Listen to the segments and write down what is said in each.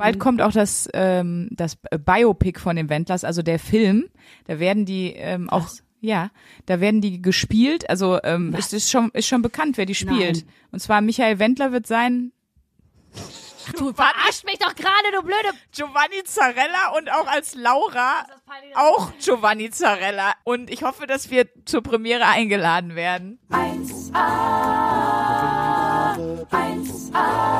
Bald kommt auch das, ähm, das Biopic von den Wendlers, also der Film. Da werden die ähm, auch, Was? ja, da werden die gespielt. Also ähm, es ist schon, ist schon bekannt, wer die spielt. Nein. Und zwar Michael Wendler wird sein Du verarsch mich doch gerade, du blöde. Giovanni Zarella und auch als Laura auch Giovanni Zarella. Und ich hoffe, dass wir zur Premiere eingeladen werden. 1a, 1a, 1a, 1a, bewahre.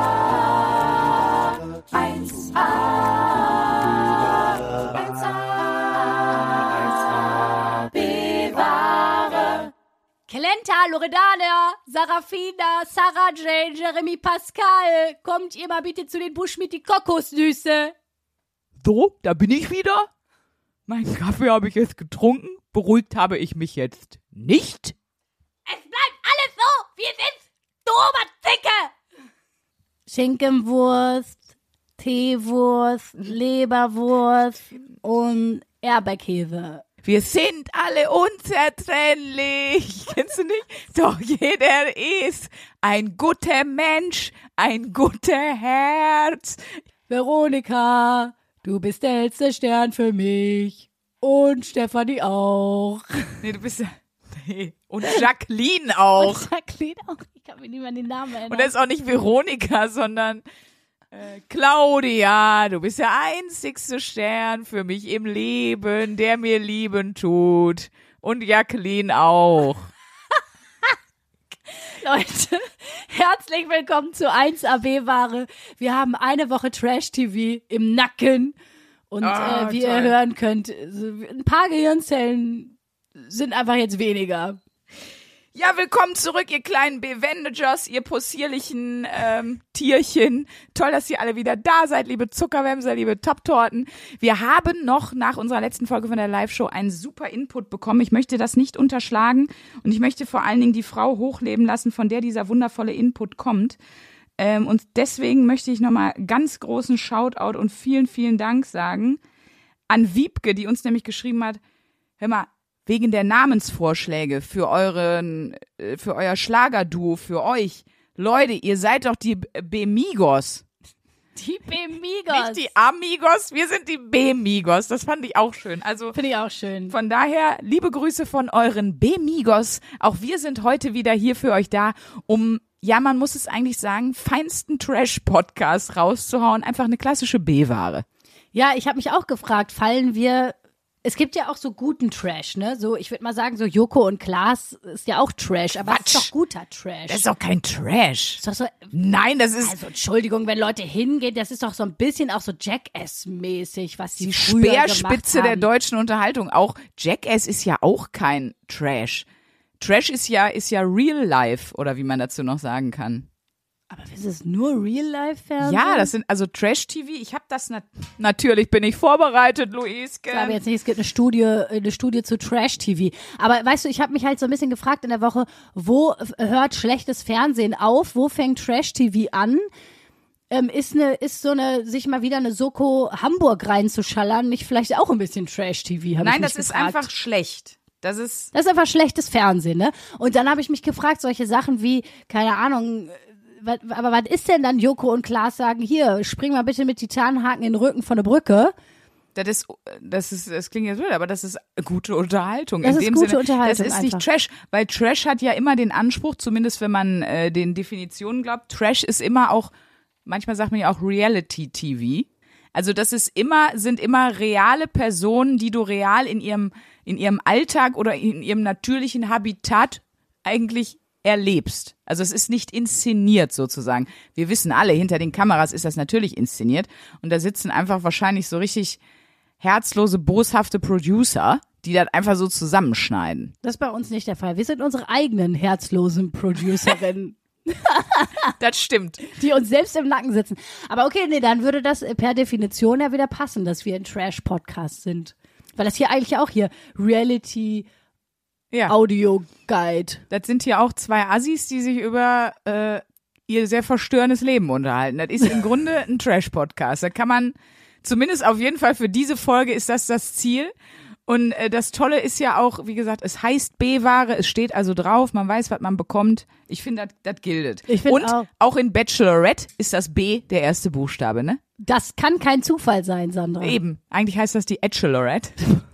Kelenta, Loredana, Sarafina, Sarah Jane, Jeremy Pascal. Kommt ihr mal bitte zu den Busch mit die Kokosnüsse. So, da bin ich wieder. Meinen Kaffee habe ich jetzt getrunken. Beruhigt habe ich mich jetzt nicht. Es bleibt alles so, wie es ist. Du Oberzicke. Schinkenwurst, Teewurst, Leberwurst und Erdbeerkäse. Wir sind alle unzertrennlich. Kennst du nicht? Doch jeder ist ein guter Mensch, ein guter Herz. Veronika, du bist der hellste Stern für mich. Und Stefanie auch. Nee, du bist ja. Nee. Und Jacqueline auch. Und Jacqueline auch. Ich kann mir an den Namen erinnern. Und das ist auch nicht Veronika, sondern äh, Claudia. Du bist der einzigste Stern für mich im Leben, der mir lieben tut. Und Jacqueline auch. Leute, herzlich willkommen zu 1AB-Ware. Wir haben eine Woche Trash-TV im Nacken. Und Ah, äh, wie toll. ihr hören könnt, ein paar Gehirnzellen sind einfach jetzt weniger. Ja, willkommen zurück, ihr kleinen Bewendagers, ihr possierlichen ähm, Tierchen. Toll, dass ihr alle wieder da seid, liebe Zuckerwämser, liebe Top-Torten. Wir haben noch nach unserer letzten Folge von der Live-Show einen super Input bekommen. Ich möchte das nicht unterschlagen und ich möchte vor allen Dingen die Frau hochleben lassen, von der dieser wundervolle Input kommt. Ähm, und deswegen möchte ich nochmal ganz großen Shoutout und vielen, vielen Dank sagen an Wiebke, die uns nämlich geschrieben hat, hör mal, wegen der Namensvorschläge für euren, äh, für euer Schlagerduo, für euch. Leute, ihr seid doch die Bemigos. Die Bemigos. Nicht die Amigos, wir sind die Bemigos. Das fand ich auch schön. Also Finde ich auch schön. von daher, liebe Grüße von euren Bemigos. Auch wir sind heute wieder hier für euch da, um, ja, man muss es eigentlich sagen, feinsten Trash-Podcast rauszuhauen. Einfach eine klassische B-Ware. Ja, ich habe mich auch gefragt, fallen wir. Es gibt ja auch so guten Trash, ne? So, ich würde mal sagen, so Joko und Klaas ist ja auch Trash, aber es ist Quatsch. doch guter Trash. Das ist doch kein Trash. ist doch so, Nein, das ist also Entschuldigung, wenn Leute hingehen, das ist doch so ein bisschen auch so Jackass-mäßig, was die die Speerspitze der deutschen Unterhaltung. Auch Jackass ist ja auch kein Trash. Trash ist ja, ist ja Real Life, oder wie man dazu noch sagen kann. Aber ist es nur Real-Life-Fernsehen? Ja, das sind also Trash-TV. Ich habe das nat natürlich bin ich vorbereitet, Luiske. Ich glaube jetzt nicht, es gibt eine Studie, eine Studie zu Trash-TV. Aber weißt du, ich habe mich halt so ein bisschen gefragt in der Woche, wo hört schlechtes Fernsehen auf? Wo fängt Trash-TV an? Ähm, ist eine, ist so eine, sich mal wieder eine Soko Hamburg reinzuschallern, nicht vielleicht auch ein bisschen Trash-TV? Nein, das ist einfach schlecht. Das ist Das ist einfach schlechtes Fernsehen, ne? Und dann habe ich mich gefragt, solche Sachen wie, keine Ahnung, aber was ist denn dann Joko und Klaas sagen, hier, spring mal bitte mit Titanhaken in den Rücken von der Brücke. das ist, das ist, das klingt jetzt blöd, aber das ist gute Unterhaltung. Das in ist dem gute Sinne, Unterhaltung Das ist nicht einfach. Trash, weil Trash hat ja immer den Anspruch, zumindest wenn man äh, den Definitionen glaubt, Trash ist immer auch, manchmal sagt man ja auch Reality-TV. Also das ist immer, sind immer reale Personen, die du real in ihrem, in ihrem Alltag oder in ihrem natürlichen Habitat eigentlich erlebst. Also es ist nicht inszeniert sozusagen. Wir wissen alle, hinter den Kameras ist das natürlich inszeniert. Und da sitzen einfach wahrscheinlich so richtig herzlose, boshafte Producer, die das einfach so zusammenschneiden. Das ist bei uns nicht der Fall. Wir sind unsere eigenen herzlosen Producerinnen, Das stimmt. die uns selbst im Nacken sitzen. Aber okay, nee, dann würde das per Definition ja wieder passen, dass wir ein Trash-Podcast sind. Weil das hier eigentlich auch hier Reality Ja. Audio Guide. Das sind hier auch zwei Assis, die sich über äh, ihr sehr verstörendes Leben unterhalten. Das ist im Grunde ein Trash-Podcast. Da kann man, zumindest auf jeden Fall für diese Folge ist das das Ziel. Und äh, das Tolle ist ja auch, wie gesagt, es heißt B-Ware, es steht also drauf, man weiß, was man bekommt. Ich finde, das das gildet. Ich find Und auch. auch in Bachelorette ist das B der erste Buchstabe, ne? Das kann kein Zufall sein, Sandra. Eben. Eigentlich heißt das die Bachelorette.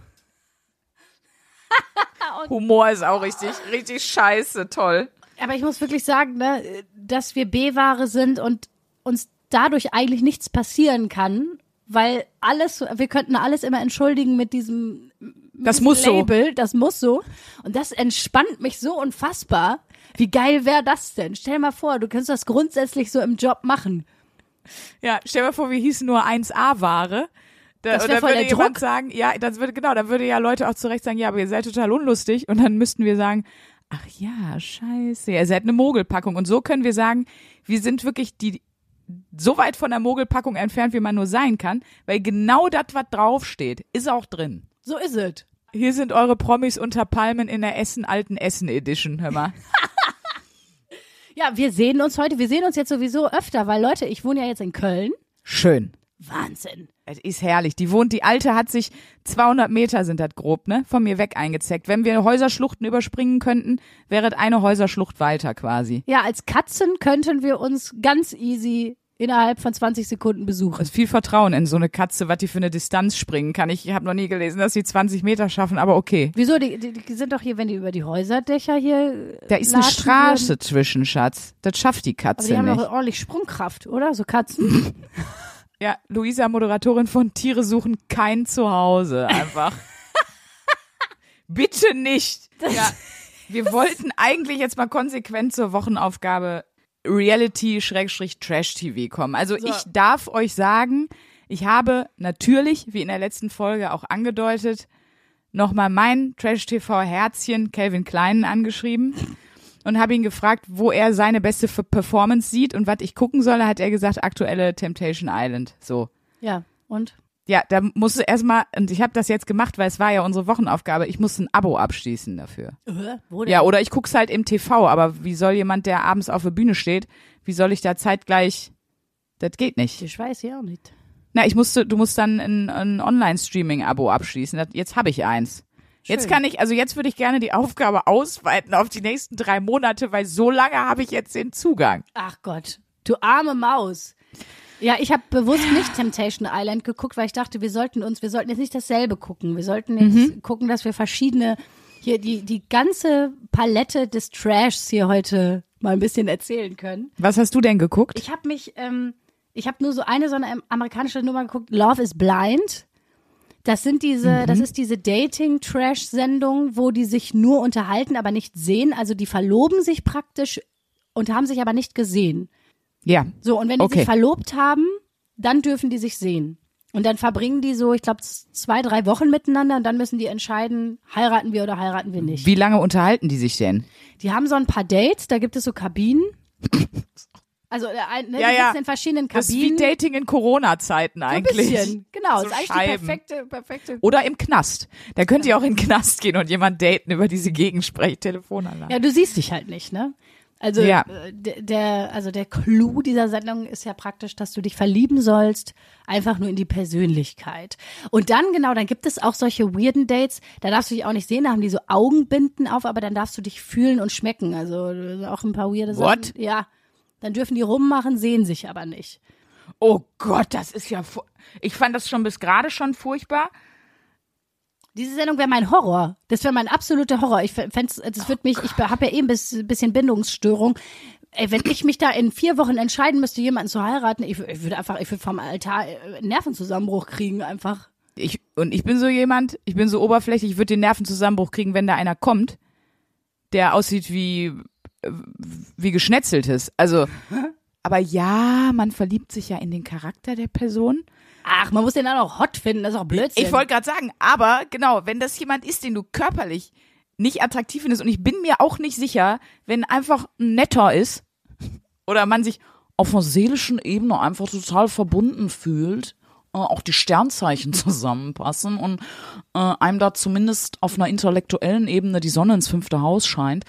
Humor ist auch richtig, richtig scheiße, toll. Aber ich muss wirklich sagen, ne, dass wir B-Ware sind und uns dadurch eigentlich nichts passieren kann, weil alles, wir könnten alles immer entschuldigen mit diesem Das muss so. Label, das muss so. Und das entspannt mich so unfassbar. Wie geil wäre das denn? Stell mal vor, du könntest das grundsätzlich so im Job machen. Ja, stell mal vor, wir hießen nur 1A-Ware. Da, Das und wär dann voll würde der jemand Druck. sagen, ja, das würde, genau, dann würde ja Leute auch zu Recht sagen, ja, aber ihr seid total unlustig. Und dann müssten wir sagen, ach ja, scheiße, ihr seid eine Mogelpackung. Und so können wir sagen, wir sind wirklich die, so weit von der Mogelpackung entfernt, wie man nur sein kann, weil genau das, was draufsteht, ist auch drin. So ist es. Hier sind eure Promis unter Palmen in der Essen alten Essen Edition, hör mal. Ja, wir sehen uns heute, wir sehen uns jetzt sowieso öfter, weil Leute, ich wohne ja jetzt in Köln. Schön. Wahnsinn. Es ist herrlich. Die wohnt, die alte hat sich 200 Meter sind das grob, ne, von mir weg eingezeckt. Wenn wir Häuserschluchten überspringen könnten, wäre es eine Häuserschlucht weiter quasi. Ja, als Katzen könnten wir uns ganz easy innerhalb von 20 Sekunden besuchen. Es ist viel Vertrauen in so eine Katze, was die für eine Distanz springen kann. Ich habe noch nie gelesen, dass sie 20 Meter schaffen, aber okay. Wieso? Die, die, die sind doch hier, wenn die über die Häuserdächer hier. Da ist eine Straße würden. zwischen, Schatz. Das schafft die Aber Katze die haben nicht. doch ordentlich Sprungkraft, oder? So Katzen. Ja, Luisa, Moderatorin von Tiere suchen kein Zuhause. Einfach. Bitte nicht. Ja. Wir wollten eigentlich jetzt mal konsequent zur Wochenaufgabe Reality-Trash-TV kommen. Also So. ich darf euch sagen, ich habe natürlich, wie in der letzten Folge auch angedeutet, nochmal mein Trash-TV-Herzchen Calvin Kleinen angeschrieben und habe ihn gefragt, wo er seine beste Performance sieht und was ich gucken soll. Da hat er gesagt, aktuelle Temptation Island. So. ja, und? Ja, da musste erstmal, und ich habe das jetzt gemacht, weil es war ja unsere Wochenaufgabe, ich musste ein Abo abschließen dafür. Äh? Ja, oder ich guck's halt im TV, aber wie soll jemand, der abends auf der Bühne steht, wie soll ich da zeitgleich, das geht nicht. Ich weiß ja auch nicht. Na, ich musste, du musst dann ein, ein Online-Streaming-Abo abschließen. Das, jetzt habe ich eins. Jetzt kann ich, also jetzt würde ich gerne die Aufgabe ausweiten auf die nächsten drei Monate, weil so lange habe ich jetzt den Zugang. Ach Gott, du arme Maus. Ja, ich habe bewusst nicht Temptation Island geguckt, weil ich dachte, wir sollten uns, wir sollten jetzt nicht dasselbe gucken. Wir sollten jetzt Mhm. gucken, dass wir verschiedene, hier die, die ganze Palette des Trashs hier heute mal ein bisschen erzählen können. Was hast du denn geguckt? Ich habe mich, ähm, ich habe nur so eine so eine amerikanische Nummer geguckt, Love is Blind. Das sind diese, das ist diese Dating-Trash-Sendung, wo die sich nur unterhalten, aber nicht sehen. Also die verloben sich praktisch und haben sich aber nicht gesehen. Ja. So, und wenn die Okay. sich verlobt haben, dann dürfen die sich sehen. Und dann verbringen die so, ich glaube, zwei, drei Wochen miteinander und dann müssen die entscheiden, heiraten wir oder heiraten wir nicht. Wie lange unterhalten die sich denn? Die haben so ein paar Dates, da gibt es so Kabinen. Also äh, ein, ne, Ja, ja. in verschiedenen Das ist wie Kabinen. Dating in Corona-Zeiten So ein eigentlich. bisschen. Genau, So ist eigentlich Scheiben. die perfekte, perfekte. Oder im Knast. Da könnt ihr auch in den Knast gehen und jemand daten über diese Gegensprech-Telefonanlage. Ja, du siehst dich halt nicht, ne? Also Ja. äh, der, der, also der Clou dieser Sendung ist ja praktisch, dass du dich verlieben sollst, einfach nur in die Persönlichkeit. Und dann, genau, dann gibt es auch solche weirden Dates, da darfst du dich auch nicht sehen, da haben die so Augenbinden auf, aber dann darfst du dich fühlen und schmecken. Also äh, auch ein paar weirde What? Sachen. Ja. Dann dürfen die rummachen, sehen sich aber nicht. Oh Gott, das ist ja. Ich fand das schon bis gerade schon furchtbar. Diese Sendung wäre mein Horror. Das wäre mein absoluter Horror. Ich fände das wird mich, ich habe ja eh ein bis- bisschen Bindungsstörung. Ey, wenn ich mich da in vier Wochen entscheiden müsste, jemanden zu heiraten, ich, ich würde einfach, ich würde vom Altar äh, einen Nervenzusammenbruch kriegen, einfach. Ich, und ich bin so jemand, ich bin so oberflächlich, ich würde den Nervenzusammenbruch kriegen, wenn da einer kommt, der aussieht wie, äh, wie geschnetzeltes. Also, aber ja, man verliebt sich ja in den Charakter der Person. Ach, man muss den dann auch hot finden, das ist auch Blödsinn. Ich wollte gerade sagen, aber genau, wenn das jemand ist, den du körperlich nicht attraktiv findest, und ich bin mir auch nicht sicher, wenn einfach ein netter ist oder man sich auf einer seelischen Ebene einfach total verbunden fühlt, äh, auch die Sternzeichen zusammenpassen und äh, einem da zumindest auf einer intellektuellen Ebene die Sonne ins fünfte Haus scheint,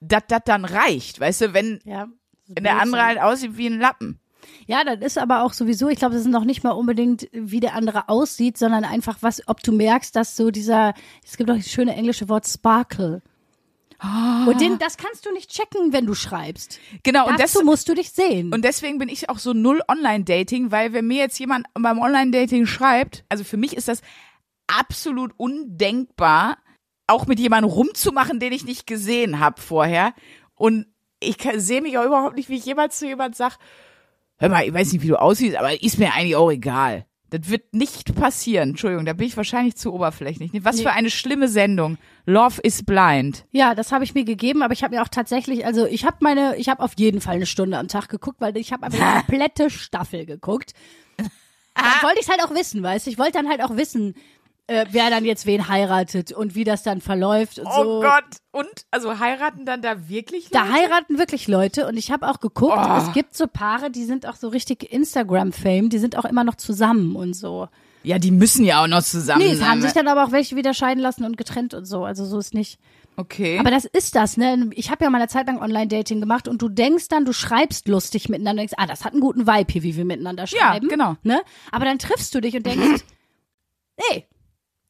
dass das dann reicht, weißt du, wenn, ja. wenn der andere halt aussieht wie ein Lappen. Ja, das ist aber auch sowieso, ich glaube, das ist noch nicht mal unbedingt, wie der andere aussieht, sondern einfach was, ob du merkst, dass so dieser, es gibt doch das schöne englische Wort Sparkle. Und den, das kannst du nicht checken, wenn du schreibst. Genau, und Dazu das, musst du dich sehen. Und deswegen bin ich auch so null Online-Dating, weil wenn mir jetzt jemand beim Online-Dating schreibt, also für mich ist das absolut undenkbar, auch mit jemandem rumzumachen, den ich nicht gesehen habe vorher. Und ich sehe mich auch überhaupt nicht, wie ich jemals zu jemand sag, hör mal, ich weiß nicht, wie du aussiehst, aber ist mir eigentlich auch egal. Das wird nicht passieren. Entschuldigung, da bin ich wahrscheinlich zu oberflächlich. Was für eine schlimme Sendung. Love is blind. Ja, das habe ich mir gegeben, aber ich habe mir auch tatsächlich, also ich habe meine, ich habe auf jeden Fall eine Stunde am Tag geguckt, weil ich habe einfach eine komplette Staffel geguckt. Dann wollte ich halt auch wissen, weißt du? Ich wollte dann halt auch wissen, äh, wer dann jetzt wen heiratet und wie das dann verläuft und Oh so. Gott. Und, also heiraten dann da wirklich Da Leute? heiraten wirklich Leute und ich habe auch geguckt, Oh. es gibt so Paare, die sind auch so richtig Instagram-Fame, die sind auch immer noch zusammen und so. Ja, die müssen ja auch noch zusammen Nee, sein. haben sich dann aber auch welche wieder scheiden lassen und getrennt und so, also so ist nicht. okay. Aber das ist das, ne? Ich habe ja mal eine Zeit lang Online-Dating gemacht und du denkst dann, du schreibst lustig miteinander, denkst, ah, das hat einen guten Vibe hier, wie wir miteinander schreiben. genau. Ne? Aber dann triffst du dich und denkst, nee,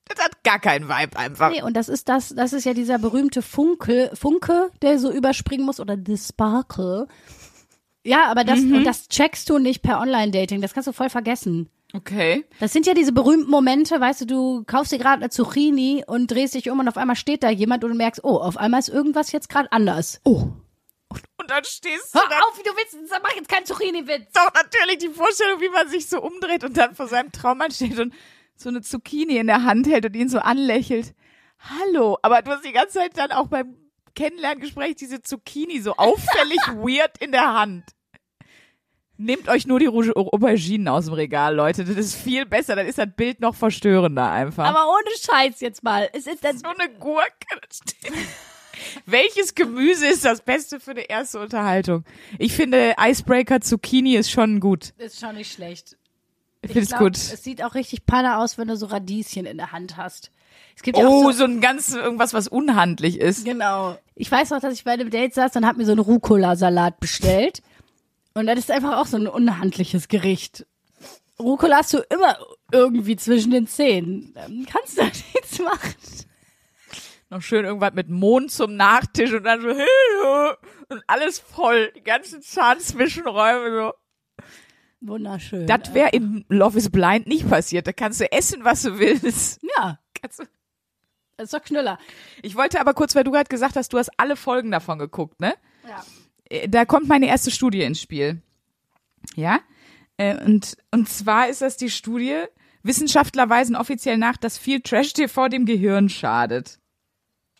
das hat gar keinen Vibe einfach. nee, und das ist das, das ist ja dieser berühmte Funke, Funke, der so überspringen muss oder the Sparkle. Ja, aber das, Mhm. und das checkst du nicht per Online-Dating, das kannst du voll vergessen. Okay. Das sind ja diese berühmten Momente, weißt du, du kaufst dir gerade eine Zucchini und drehst dich um und auf einmal steht da jemand und du merkst, oh, auf einmal ist irgendwas jetzt gerade anders. Oh. Und dann stehst du Hör da. auf, wie du willst, mach jetzt keinen Zucchini-Witz. Auch natürlich die Vorstellung, wie man sich so umdreht und dann vor seinem Traummann steht und so eine Zucchini in der Hand hält und ihn so anlächelt. Hallo. Aber du hast die ganze Zeit dann auch beim Kennenlerngespräch diese Zucchini so auffällig weird in der Hand. Nehmt euch nur die Rouge Auberginen aus dem Regal, Leute. Das ist viel besser. Dann ist das Bild noch verstörender einfach. Aber ohne Scheiß jetzt mal. Es ist das. so eine Gurke. Welches Gemüse ist das Beste für eine erste Unterhaltung? Ich finde Icebreaker Zucchini ist schon gut. Ist schon nicht schlecht. Ich finde es gut. Es sieht auch richtig panne aus, wenn du so Radieschen in der Hand hast. Es gibt ja Oh, auch so, so ein ganz irgendwas, was unhandlich ist. Genau. Ich weiß noch, dass ich bei einem Date saß und habe mir so einen Rucola-Salat bestellt. Und das ist einfach auch so ein unhandliches Gericht. Rucola hast du immer irgendwie zwischen den Zähnen. Dann kannst du da nichts machen. Noch schön irgendwas mit Mond zum Nachtisch und dann so und alles voll, die ganzen Zahnzwischenräume so. Wunderschön. Das wäre in Love is Blind nicht passiert. Da kannst du essen, was du willst. ja, Kannst du das ist doch Knüller. ich wollte aber kurz, weil du gerade gesagt hast, du hast alle Folgen davon geguckt, ne? Ja. Äh, Da kommt meine erste Studie ins Spiel. Ja? Äh, Und, und zwar ist das die Studie, Wissenschaftler weisen offiziell nach, dass viel Trash-TV dem Gehirn schadet.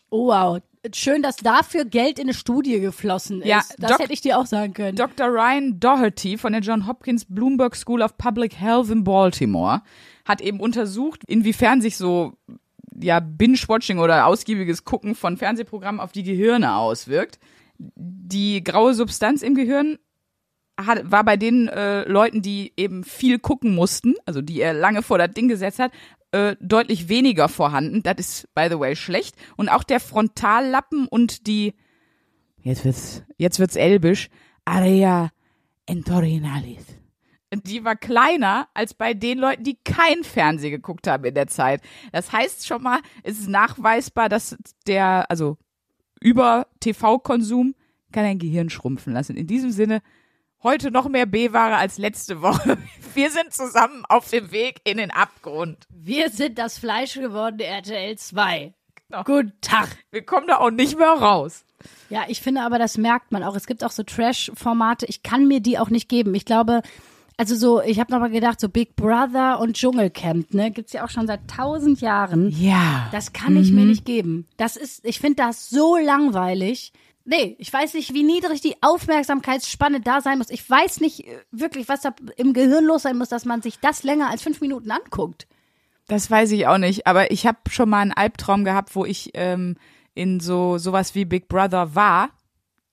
Oh, wow. Schön, dass dafür Geld in eine Studie geflossen ist. Ja, das Doc- hätte ich dir auch sagen können. Dr. Ryan Doherty von der John Hopkins Bloomberg School of Public Health in Baltimore hat eben untersucht, inwiefern sich so ja Binge-Watching oder ausgiebiges Gucken von Fernsehprogrammen auf die Gehirne auswirkt. Die graue Substanz im Gehirn hat, war bei den äh, Leuten, die eben viel gucken mussten, also die er lange vor das Ding gesetzt hat, äh, deutlich weniger vorhanden. Das ist, by the way, schlecht. Und auch der Frontallappen und die, jetzt wird's, jetzt wird's elbisch, Area entorinalis. Die war kleiner als bei den Leuten, die kein Fernsehen geguckt haben in der Zeit. Das heißt schon mal, es ist nachweisbar, dass der, also über TV-Konsum kann ein Gehirn schrumpfen lassen. In diesem Sinne, heute noch mehr B-Ware als letzte Woche. Wir sind zusammen auf dem Weg in den Abgrund. Wir sind das fleischgewordene RTL 2. Genau. Guten Tag. Wir kommen da auch nicht mehr raus. Ja, ich finde aber, das merkt man auch. Es gibt auch so Trash-Formate. Ich kann mir die auch nicht geben. Ich glaube, also so, ich habe nochmal gedacht, so Big Brother und Dschungelcamp, ne, gibt's ja auch schon seit tausend Jahren. Ja. Das kann ich mir nicht geben. Das ist, ich finde das so langweilig. Nee, ich weiß nicht, wie niedrig die Aufmerksamkeitsspanne da sein muss. Ich weiß nicht äh, wirklich, was da im Gehirn los sein muss, dass man sich das länger als fünf Minuten anguckt. Das weiß ich auch nicht, aber ich habe schon mal einen Albtraum gehabt, wo ich ähm, in so sowas wie Big Brother war.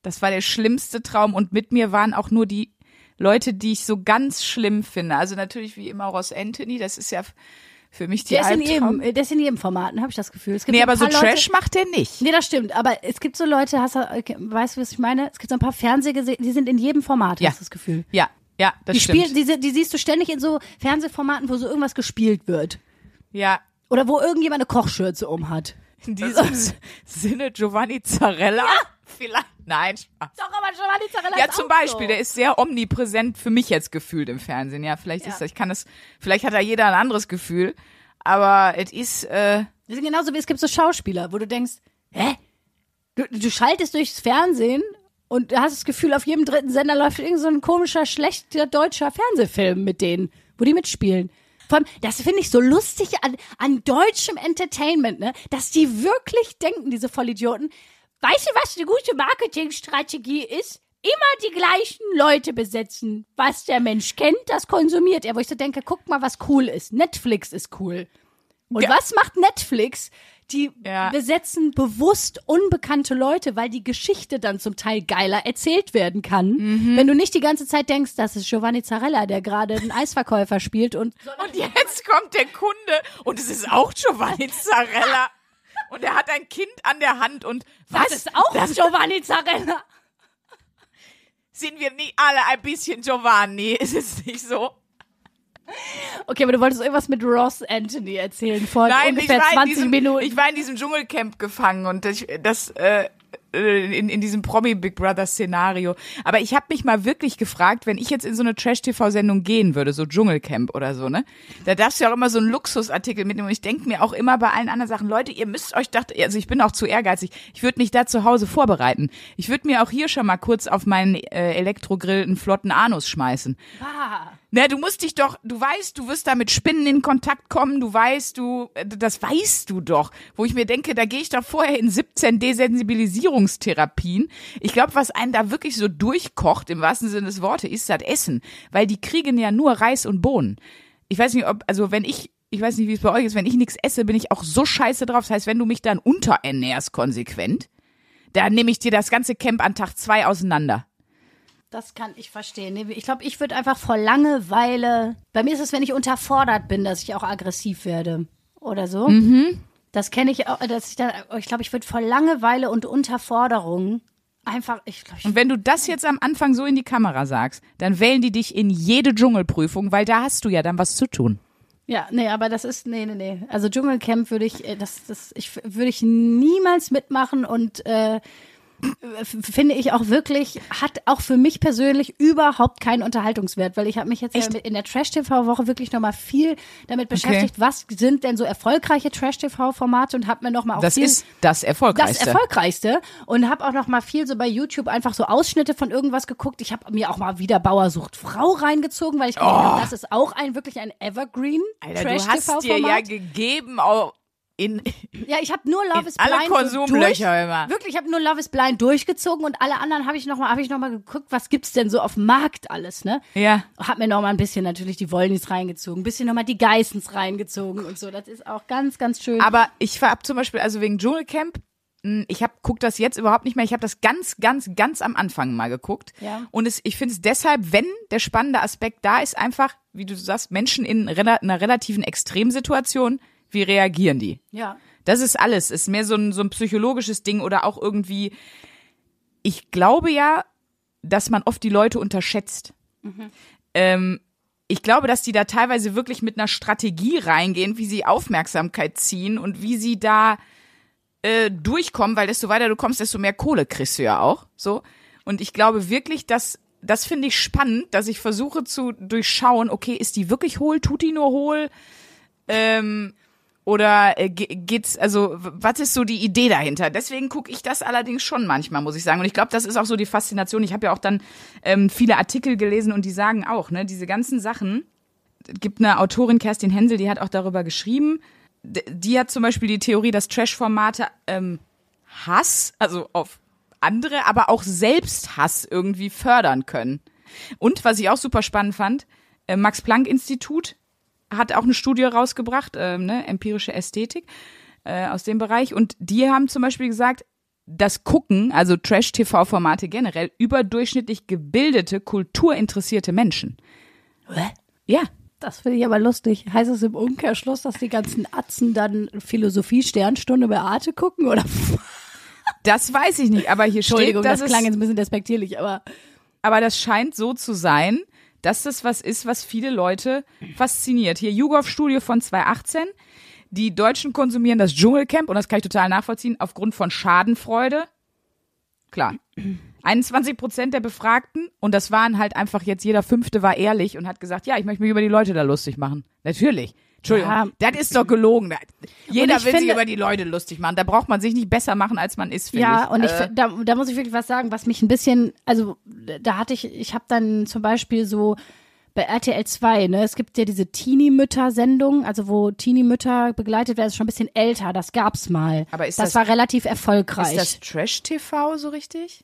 Das war der schlimmste Traum und mit mir waren auch nur die Leute, die ich so ganz schlimm finde. Also natürlich wie immer Ross Anthony, das ist ja für mich die Der ist, in jedem, äh, der ist in jedem Format, habe ich das Gefühl. Es gibt Nee, aber so Leute- Trash macht er nicht. Nee, das stimmt. Aber es gibt so Leute, hast du, weißt du, was ich meine? Es gibt so ein paar Fernsehgese die sind in jedem Format, Ja. hast du das Gefühl. Ja, ja, das Die, stimmt. spielen, die, die siehst du ständig in so Fernsehformaten, wo so irgendwas gespielt wird. ja, Oder wo irgendjemand eine Kochschürze um hat. In diesem Sinne Giovanni Zarella? Vielleicht. Nein, Spaß. Doch, aber Giovanni Zarella Ja, zum Beispiel, so. der ist sehr omnipräsent für mich jetzt gefühlt im Fernsehen. Ja, vielleicht Ja. ist das, ich kann das, vielleicht hat da jeder ein anderes Gefühl, aber es ist, äh, Das ist genauso wie es gibt so Schauspieler, wo du denkst, hä? Du, du schaltest durchs Fernsehen und hast das Gefühl, auf jedem dritten Sender läuft irgend so ein komischer, schlechter deutscher Fernsehfilm mit denen, wo die mitspielen. Vor allem, das finde ich so lustig an, an deutschem Entertainment, ne? Dass die wirklich denken, diese Vollidioten. Weißt du, was eine gute Marketingstrategie ist? Immer die gleichen Leute besetzen. Was der Mensch kennt, das konsumiert er. Wo ich so denke, guck mal, was cool ist. Netflix ist cool. Und Ja. was macht Netflix? Die Ja. besetzen bewusst unbekannte Leute, weil die Geschichte dann zum Teil geiler erzählt werden kann. Mhm. Wenn du nicht die ganze Zeit denkst, das ist Giovanni Zarella, der gerade einen Eisverkäufer spielt und und jetzt kommt der Kunde und es ist auch Giovanni Zarella. Und er hat ein Kind an der Hand und was? das ist auch Das Giovanni Zarella. sind wir nicht alle ein bisschen Giovanni? Ist es nicht so? Okay, aber du wolltest irgendwas mit Ross Anthony erzählen vor Nein, ungefähr ich war, in 20 diesem, Minuten. ich war in diesem Dschungelcamp gefangen und ich, das äh, in, in diesem Promi Big Brother Szenario. Aber ich habe mich mal wirklich gefragt, wenn ich jetzt in so eine Trash-TV-Sendung gehen würde, so Dschungelcamp oder so, ne? Da darfst du ja auch immer so einen Luxusartikel mitnehmen. Und ich denke mir auch immer bei allen anderen Sachen, Leute, ihr müsst euch dachte, also ich bin auch zu ehrgeizig. Ich würde mich da zu Hause vorbereiten. Ich würde mir auch hier schon mal kurz auf meinen äh, Elektrogrill einen flotten Anus schmeißen. Ah. Ne, du musst dich doch, du weißt, du wirst da mit Spinnen in Kontakt kommen, du weißt, du, das weißt du doch. Wo ich mir denke, da gehe ich doch vorher in 17 Desensibilisierungstherapien. Ich glaube, was einen da wirklich so durchkocht, im wahrsten Sinne des Wortes, ist das Essen. Weil die kriegen ja nur Reis und Bohnen. Ich weiß nicht, ob, also wenn ich, ich weiß nicht, wie es bei euch ist, wenn ich nichts esse, bin ich auch so scheiße drauf. Das heißt, wenn du mich dann unterernährst konsequent, dann nehme ich dir das ganze Camp an Tag zwei auseinander. Das kann ich verstehen. Ich glaube, ich würde einfach vor Langeweile. Bei mir ist es, wenn ich unterfordert bin, dass ich auch aggressiv werde. Oder so. Mhm. Das kenne ich auch, dass ich dann, ich glaube, ich würde vor Langeweile und Unterforderung einfach, ich glaube, Und wenn du das jetzt am Anfang so in die Kamera sagst, dann wählen die dich in jede Dschungelprüfung, weil da hast du ja dann was zu tun. Ja, nee, aber das ist, nee, nee, nee. Also Dschungelcamp würde ich, äh, das, das, ich würde ich niemals mitmachen und äh, finde ich auch wirklich, hat auch für mich persönlich überhaupt keinen Unterhaltungswert, weil ich habe mich jetzt ja in der Trash-TV-Woche wirklich nochmal viel damit beschäftigt, was sind denn so erfolgreiche Trash-TV-Formate und habe mir nochmal auch Das viel ist das das Erfolgreichste. Erfolgreichste und habe auch noch mal viel so bei YouTube einfach so Ausschnitte von irgendwas geguckt. Ich habe mir auch mal wieder Bauer sucht Frau reingezogen, weil ich gedacht habe, das ist auch ein wirklich ein Evergreen Oh. Alter, du hast Trash-TV-Format. dir ja gegeben, auch in, Ja, ich habe nur Love In is alle Blind so Konsumlöcher durch, immer. Wirklich, ich habe nur Love is Blind durchgezogen und alle anderen habe ich noch mal habe ich noch mal geguckt, was gibt's denn so auf dem Markt alles, ne? ja. Hab mir noch mal ein bisschen natürlich die Wollnis reingezogen, ein bisschen noch mal die Geissens reingezogen und so. Das ist auch ganz ganz schön. Aber ich ab zum Beispiel, also wegen Dschungelcamp, mh, ich hab, guck das jetzt überhaupt nicht mehr. Ich habe das ganz, ganz, ganz am Anfang mal geguckt. Ja. Und es, ich finde es deshalb, wenn der spannende Aspekt da ist, einfach, wie du sagst, Menschen in rela einer relativen Extremsituation, wie reagieren die? ja. Das ist alles. Ist mehr so ein, so ein psychologisches Ding oder auch irgendwie. Ich glaube ja, dass man oft die Leute unterschätzt. Ähm, ich glaube, dass die da teilweise wirklich mit einer Strategie reingehen, wie sie Aufmerksamkeit ziehen und wie sie da äh, durchkommen, weil desto weiter du kommst, desto mehr Kohle kriegst du ja auch. So. Und ich glaube wirklich, dass das finde ich spannend, dass ich versuche zu durchschauen, okay, ist die wirklich hohl, tut die nur hohl? Ähm, oder äh, ge- geht's, also was ist so die Idee dahinter? Deswegen gucke ich das allerdings schon manchmal, muss ich sagen. Und ich glaube, das ist auch so die Faszination. Ich habe ja auch dann ähm, viele Artikel gelesen und die sagen auch, ne, diese ganzen Sachen. Es gibt eine Autorin, Kerstin Hensel, die hat auch darüber geschrieben. Die hat zum Beispiel die Theorie, dass Trash-Formate ähm, Hass, also auf andere, aber auch Selbsthass irgendwie fördern können. Und was ich auch super spannend fand, äh, Max Planck Institut hat auch eine Studie rausgebracht, ähm, ne, empirische Ästhetik äh, aus dem Bereich. Und die haben zum Beispiel gesagt, das Gucken, also Trash-TV-Formate generell, überdurchschnittlich gebildete, kulturinteressierte Menschen. Ja, Das finde ich aber lustig. Heißt es im Umkehrschluss, dass die ganzen Atzen dann Philosophie-Sternstunde bei Arte gucken? Oder? das weiß ich nicht, aber hier Entschuldigung, steht, dass das klang jetzt ein bisschen despektierlich, aber aber das scheint so zu sein, dass das was ist, was viele Leute fasziniert. Hier YouGov Studio von 2018. die Deutschen konsumieren das Dschungelcamp und das kann ich total nachvollziehen aufgrund von Schadenfreude. Klar. 21 Prozent der Befragten und das waren halt einfach jetzt jeder Fünfte war ehrlich und hat gesagt, ja, ich möchte mich über die Leute da lustig machen. Natürlich. Entschuldigung, Ja. das ist doch gelogen. Jeder will sich finde- über die Leute lustig machen. Da braucht man sich nicht besser machen, als man ist, Ja, ich. und ich, Äh, da, da muss ich wirklich was sagen, was mich ein bisschen, also da hatte ich, ich habe dann zum Beispiel so bei RTL 2, ne, es gibt ja diese Teenie-Mütter-Sendung, also wo Teenie-Mütter begleitet werden, ist schon ein bisschen älter, das gab's mal. Aber ist das, das- war relativ erfolgreich. ist das Trash-TV so richtig?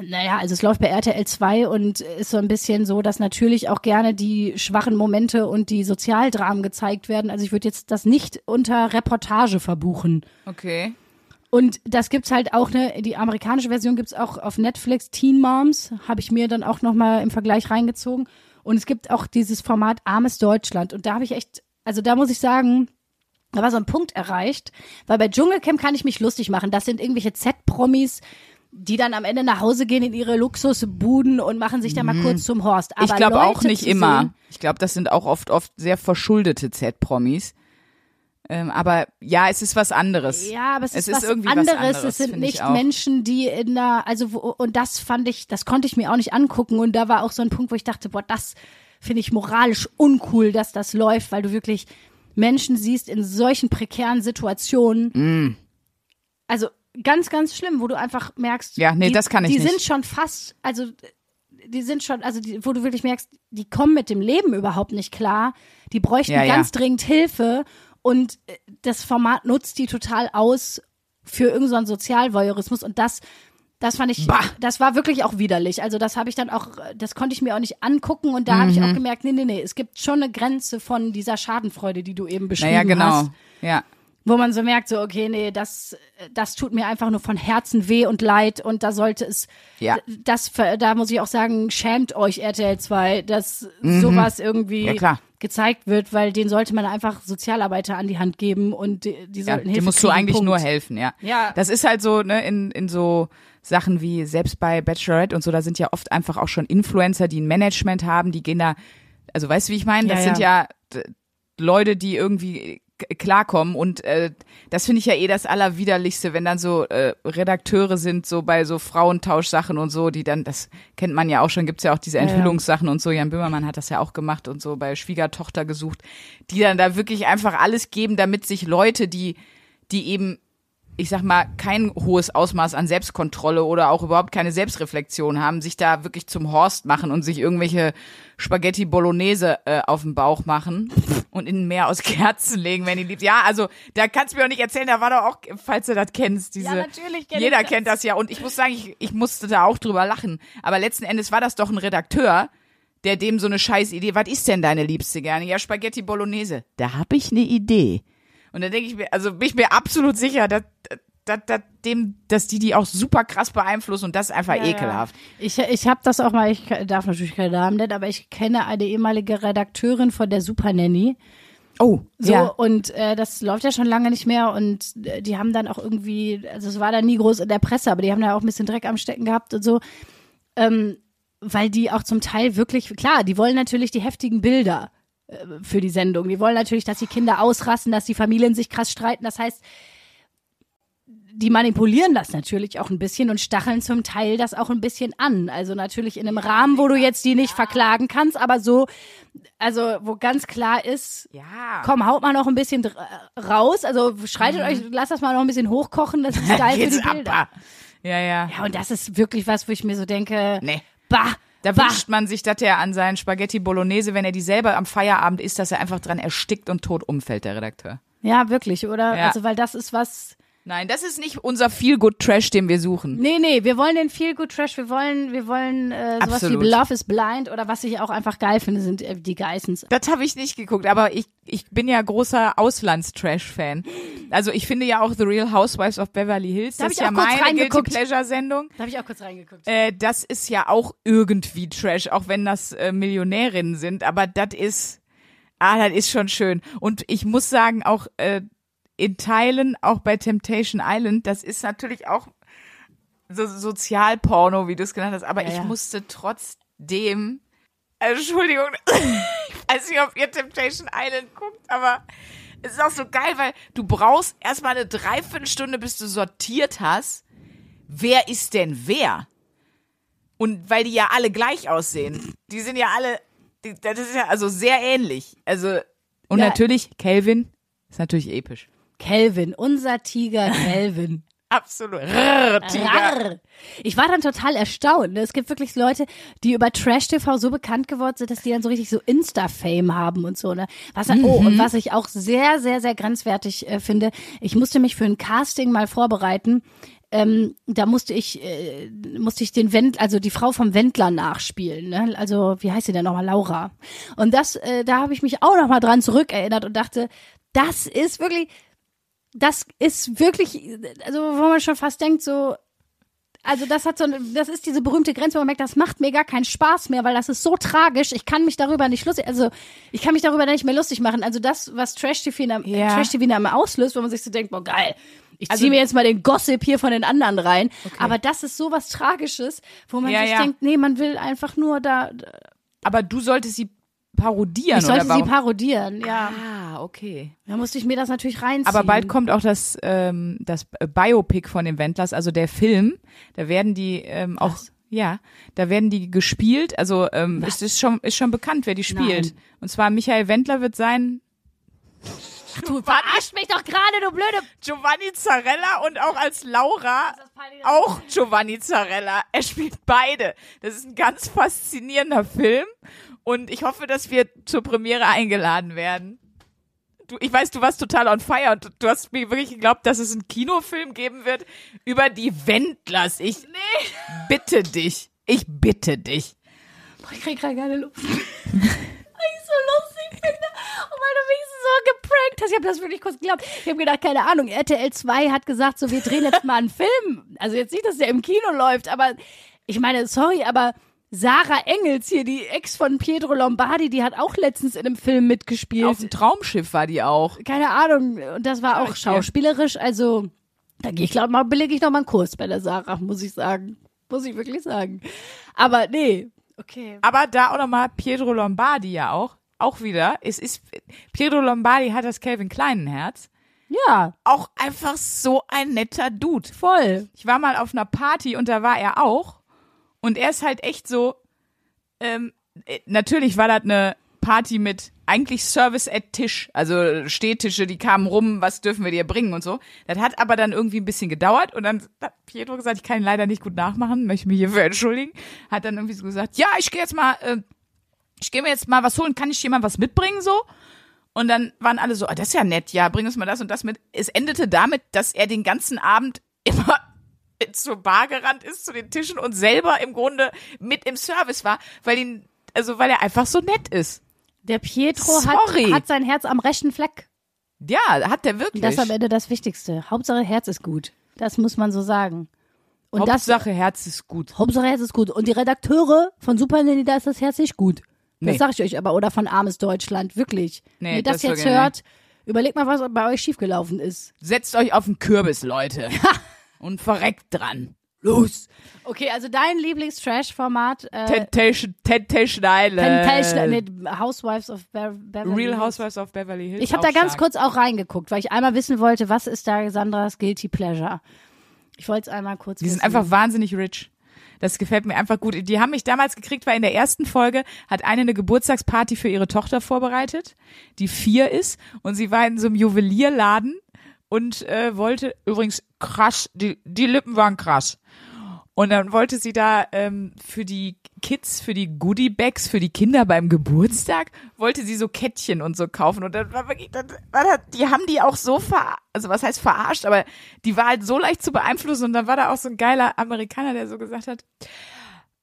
Naja, also es läuft bei RTL 2 und ist so ein bisschen so, dass natürlich auch gerne die schwachen Momente und die Sozialdramen gezeigt werden. Also ich würde jetzt das nicht unter Reportage verbuchen. Okay. Und das gibt's halt auch, ne, die amerikanische Version gibt's auch auf Netflix, Teen Moms, habe ich mir dann auch nochmal im Vergleich reingezogen. Und es gibt auch dieses Format Armes Deutschland. Und da habe ich echt, also da muss ich sagen, da war so ein Punkt erreicht, weil bei Dschungelcamp kann ich mich lustig machen. Das sind irgendwelche Z-Promis, die dann am Ende nach Hause gehen in ihre Luxusbuden und machen sich dann mal kurz zum Horst. Aber Mhm. ich glaube auch nicht immer. Sehen, Ich glaube, das sind auch oft, oft sehr verschuldete Z-Promis. Ähm, aber ja, es ist was anderes. Ja, aber es, Es ist, ist was irgendwie was anderes. anderes, Es sind nicht. Menschen, die in der, also wo, und das fand ich, das konnte ich mir auch nicht angucken. Und da war auch so ein Punkt, wo ich dachte, boah, das finde ich moralisch uncool, dass das läuft, weil du wirklich Menschen siehst in solchen prekären Situationen. Mm. Also ganz, ganz schlimm, wo du einfach merkst, Ja, nee, die, das kann ich die nicht. sind schon fast, also die sind schon, also die, wo du wirklich merkst, die kommen mit dem Leben überhaupt nicht klar. Die bräuchten Ja, ja. ganz dringend Hilfe und äh, das Format nutzt die total aus für irgendeinen so Sozialvoyeurismus und das das fand ich, Bah. das war wirklich auch widerlich. Also das habe ich dann auch, das konnte ich mir auch nicht angucken und da habe ich Mhm. auch gemerkt, nee, nee, nee, es gibt schon eine Grenze von dieser Schadenfreude, die du eben beschrieben Naja, genau. hast Ja. Wo man so merkt, so, okay, nee, das, das tut mir einfach nur von Herzen weh und leid und da sollte es, Ja. das, da muss ich auch sagen, schämt euch RTL 2, dass sowas irgendwie Mhm. Ja, gezeigt wird, weil denen sollte man einfach Sozialarbeiter an die Hand geben und die, die Ja, sollten die Hilfe musst du kriegen, eigentlich Punkt. nur helfen, ja. Ja. Das ist halt so, ne, in, in so Sachen wie selbst bei Bachelorette und so, da sind ja oft einfach auch schon Influencer, die ein Management haben, die gehen da, also weißt du, wie ich meine? Das Ja, sind ja Leute, die irgendwie klarkommen und äh, das finde ich ja eh das Allerwiderlichste, wenn dann so äh, Redakteure sind, so bei so Frauentauschsachen und so, die dann, das kennt man ja auch schon, gibt's ja auch diese ja. Enthüllungssachen und so, Jan Böhmermann hat das ja auch gemacht und so bei Schwiegertochter gesucht, die dann da wirklich einfach alles geben, damit sich Leute, die, die eben ich sag mal, kein hohes Ausmaß an Selbstkontrolle oder auch überhaupt keine Selbstreflexion haben, sich da wirklich zum Horst machen und sich irgendwelche Spaghetti Bolognese äh, auf den Bauch machen und in ein Meer aus Kerzen legen, wenn die liebt. Ja, also da kannst du mir auch nicht erzählen, da war doch auch, falls du das kennst, diese. Ja, natürlich kenn Jeder das. kennt das ja und ich muss sagen, ich, ich musste da auch drüber lachen. Aber letzten Endes war das doch ein Redakteur, der dem so eine scheiß Idee, was ist denn deine Liebste gerne? Ja, Spaghetti Bolognese. Da hab ich eine Idee. Und da denke ich mir, also bin ich mir absolut sicher, dass, dass, dass, dem, dass die die auch super krass beeinflussen und das ist einfach Ja, ekelhaft. Ja. Ich, ich habe das auch mal, ich darf natürlich keine Namen nennen, aber ich kenne eine ehemalige Redakteurin von der Super Nanny. Oh, So, ja. und äh, das läuft ja schon lange nicht mehr und äh, die haben dann auch irgendwie, also es war dann nie groß in der Presse, aber die haben da auch ein bisschen Dreck am Stecken gehabt und so. Ähm, weil die auch zum Teil wirklich, klar, die wollen natürlich die heftigen Bilder äh, für die Sendung. Die wollen natürlich, dass die Kinder ausrasten, dass die Familien sich krass streiten. Das heißt, die manipulieren das natürlich auch ein bisschen und stacheln zum Teil das auch ein bisschen an. Also natürlich in einem Rahmen, wo du jetzt die nicht verklagen kannst, aber so, also wo ganz klar ist, Ja. komm, haut mal noch ein bisschen dr- raus. Also schreitet euch, lasst das mal noch ein bisschen hochkochen, das ist geil für die. Bilder. ah. Ja, ja. Ja, und das ist wirklich was, wo ich mir so denke, Nee. bah, Da bah. wünscht man sich, dass er an seinen Spaghetti Bolognese, wenn er die selber am Feierabend isst, dass er einfach dran erstickt und tot umfällt, der Redakteur. Ja, wirklich, oder? Ja. Also, weil das ist was. Nein, das ist nicht unser Feel-Good-Trash, den wir suchen. Nee, nee, wir wollen den Feel Good Trash, wir wollen, wir wollen äh, sowas Absolut. wie Love is Blind oder was ich auch einfach geil finde, sind äh, die Geissens. Das habe ich nicht geguckt, aber ich, ich bin ja großer Auslands-Trash-Fan. Also ich finde ja auch The Real Housewives of Beverly Hills, Da das ist ich ja auch kurz meine Guilty reingeguckt. Pleasure-Sendung. Da habe ich auch kurz reingeguckt. Äh, das ist ja auch irgendwie Trash, auch wenn das äh, Millionärinnen sind, aber das ist, ah, das ist schon schön. Und ich muss sagen, auch äh, in Teilen, auch bei Temptation Island, das ist natürlich auch so Sozialporno, wie du es genannt hast, aber Ja, ich ja. musste trotzdem, Entschuldigung, ich weiß nicht, ob ihr Temptation Island guckt, aber Es ist auch so geil, weil du brauchst erstmal eine Dreiviertelstunde, bis du sortiert hast. Wer ist denn wer? Und weil die ja alle gleich aussehen. Die sind ja alle, die, das ist ja also sehr ähnlich. Also, und Ja. natürlich, Calvin ist natürlich episch. Kelvin, unser Tiger Kelvin. Absolut. Rrr, Tiger. Ich war dann total erstaunt. ne? Es gibt wirklich Leute, die über Trash TV so bekannt geworden sind, dass die dann so richtig so Insta-Fame haben und so. Ne? Was, Oh, und was ich auch sehr, sehr, sehr grenzwertig äh, finde, ich musste mich für ein Casting mal vorbereiten. Ähm, da musste ich, äh, musste ich den Wend, also die Frau vom Wendler nachspielen. Ne? Also wie heißt sie denn nochmal? Laura. Und das, äh, da habe ich mich auch nochmal dran zurückerinnert und dachte, das ist wirklich, das ist wirklich, also wo man schon fast denkt, so, also das hat so, eine- das ist diese berühmte Grenze, wo man merkt, das macht mir gar keinen Spaß mehr, weil das ist so tragisch. Ich kann mich darüber nicht lustig, also ich kann mich darüber nicht mehr lustig machen. Also das, was Trash TV am, Ja. Trash TV am auslöst, wo man sich so denkt, boah geil, ich Also- ziehe mir jetzt mal den Gossip hier von den anderen rein. Aber das ist so was Tragisches, wo man Ja, sich ja. denkt, nee, man will einfach nur da. Aber du solltest sie parodieren, Ich sollte sie warum? parodieren, ja. Ah, okay. Da musste ich mir das natürlich reinziehen. Aber bald kommt auch das, ähm, das Biopic von den Wendlers, also der Film. Da werden die ähm, auch, ja, da werden die gespielt. Also ähm, es ist schon, ist schon bekannt, wer die spielt. Nein. Und zwar Michael Wendler wird sein du verarscht mich doch gerade, du blöde. Giovanni Zarella und auch als Laura auch Giovanni Zarella. Er spielt beide. Das ist ein ganz faszinierender Film und ich hoffe, dass wir zur Premiere eingeladen werden. Du, ich weiß, du warst total on fire und du, hast mir wirklich geglaubt, dass es einen Kinofilm geben wird über die Wendlers. Ich bitte dich. Ich bitte dich. Ich krieg gerade keine Luft. ich so lustig finde. Und weil du mich so geprankt hast. Ich habe das wirklich kurz geglaubt. Ich habe gedacht, keine Ahnung, RTL 2 hat gesagt, so, wir drehen jetzt mal einen Film. Also jetzt nicht, dass der im Kino läuft, aber ich meine, sorry, aber Sarah Engels hier, die Ex von Pietro Lombardi, die hat auch letztens in einem Film mitgespielt. Auf dem Traumschiff war die auch. keine Ahnung. Und das war auch schauspielerisch. Also, da gehe ich, glaube mal, belege ich noch mal einen Kurs bei der Sarah, muss ich sagen. Muss ich wirklich sagen. Aber nee. Okay. Aber da auch nochmal Pietro Lombardi ja auch. Auch wieder. Es ist, Pietro Lombardi hat das Calvin Kleinen Herz. Ja, Auch einfach so ein netter Dude. voll. Ich war mal auf einer Party und da war er auch. Und er ist halt echt so, ähm, äh, natürlich war das eine Party mit eigentlich Service at Tisch, also Stehtische, die kamen rum, was dürfen wir dir bringen und so. Das hat aber dann irgendwie ein bisschen gedauert und dann hat Pietro gesagt, ich kann ihn leider nicht gut nachmachen, möchte mich hierfür entschuldigen. Hat dann irgendwie so gesagt, ja, ich gehe jetzt mal, äh, ich gehe mir jetzt mal was holen, kann ich jemand was mitbringen so? Und dann waren alle so, ah, das ist ja nett, ja, bring uns mal das und das mit. Es endete damit, dass er den ganzen Abend immer zur Bar gerannt ist, zu den Tischen und selber im Grunde mit im Service war, weil ihn, also weil er einfach so nett ist. Der Pietro Sorry. hat, hat sein Herz am rechten Fleck. Ja, hat der wirklich. Das ist am Ende das Wichtigste. Hauptsache Herz ist gut. Das muss man so sagen. Und das, Hauptsache Herz ist gut. Hauptsache Herz ist gut. Und die Redakteure von Super Nanny, da ist das Herz nicht gut. Das Nee. sag ich euch aber. Oder von Armes Deutschland. Wirklich. Nee, Wenn ihr das, das jetzt hört, überlegt mal, was bei euch schiefgelaufen ist. Setzt euch auf den Kürbis, Leute. und verreckt dran. Los. Okay, also dein Lieblings-Trash-Format. Äh, Temptation, Temptation Island. Temptation, nee, Housewives of Be Beverly Real. Housewives of Beverly Hills. Ich habe da ganz stark. kurz auch reingeguckt, weil ich einmal wissen wollte, was ist da Sandras Guilty Pleasure. Ich wollte es einmal kurz Die sind wissen. einfach wahnsinnig rich. Das gefällt mir einfach gut. Die haben mich damals gekriegt, weil in der ersten Folge hat eine eine Geburtstagsparty für ihre Tochter vorbereitet, die vier ist. Und sie war in so einem Juwelierladen und äh, wollte übrigens krass, die, die Lippen waren krass. Und dann wollte sie da ähm, für die Kids, für die Goodie Bags, für die Kinder beim Geburtstag, wollte sie so Kettchen und so kaufen. Und dann war wirklich, dann die haben die auch so ver, also was heißt verarscht, aber die war halt so leicht zu beeinflussen. Und dann war da auch so ein geiler Amerikaner, der so gesagt hat,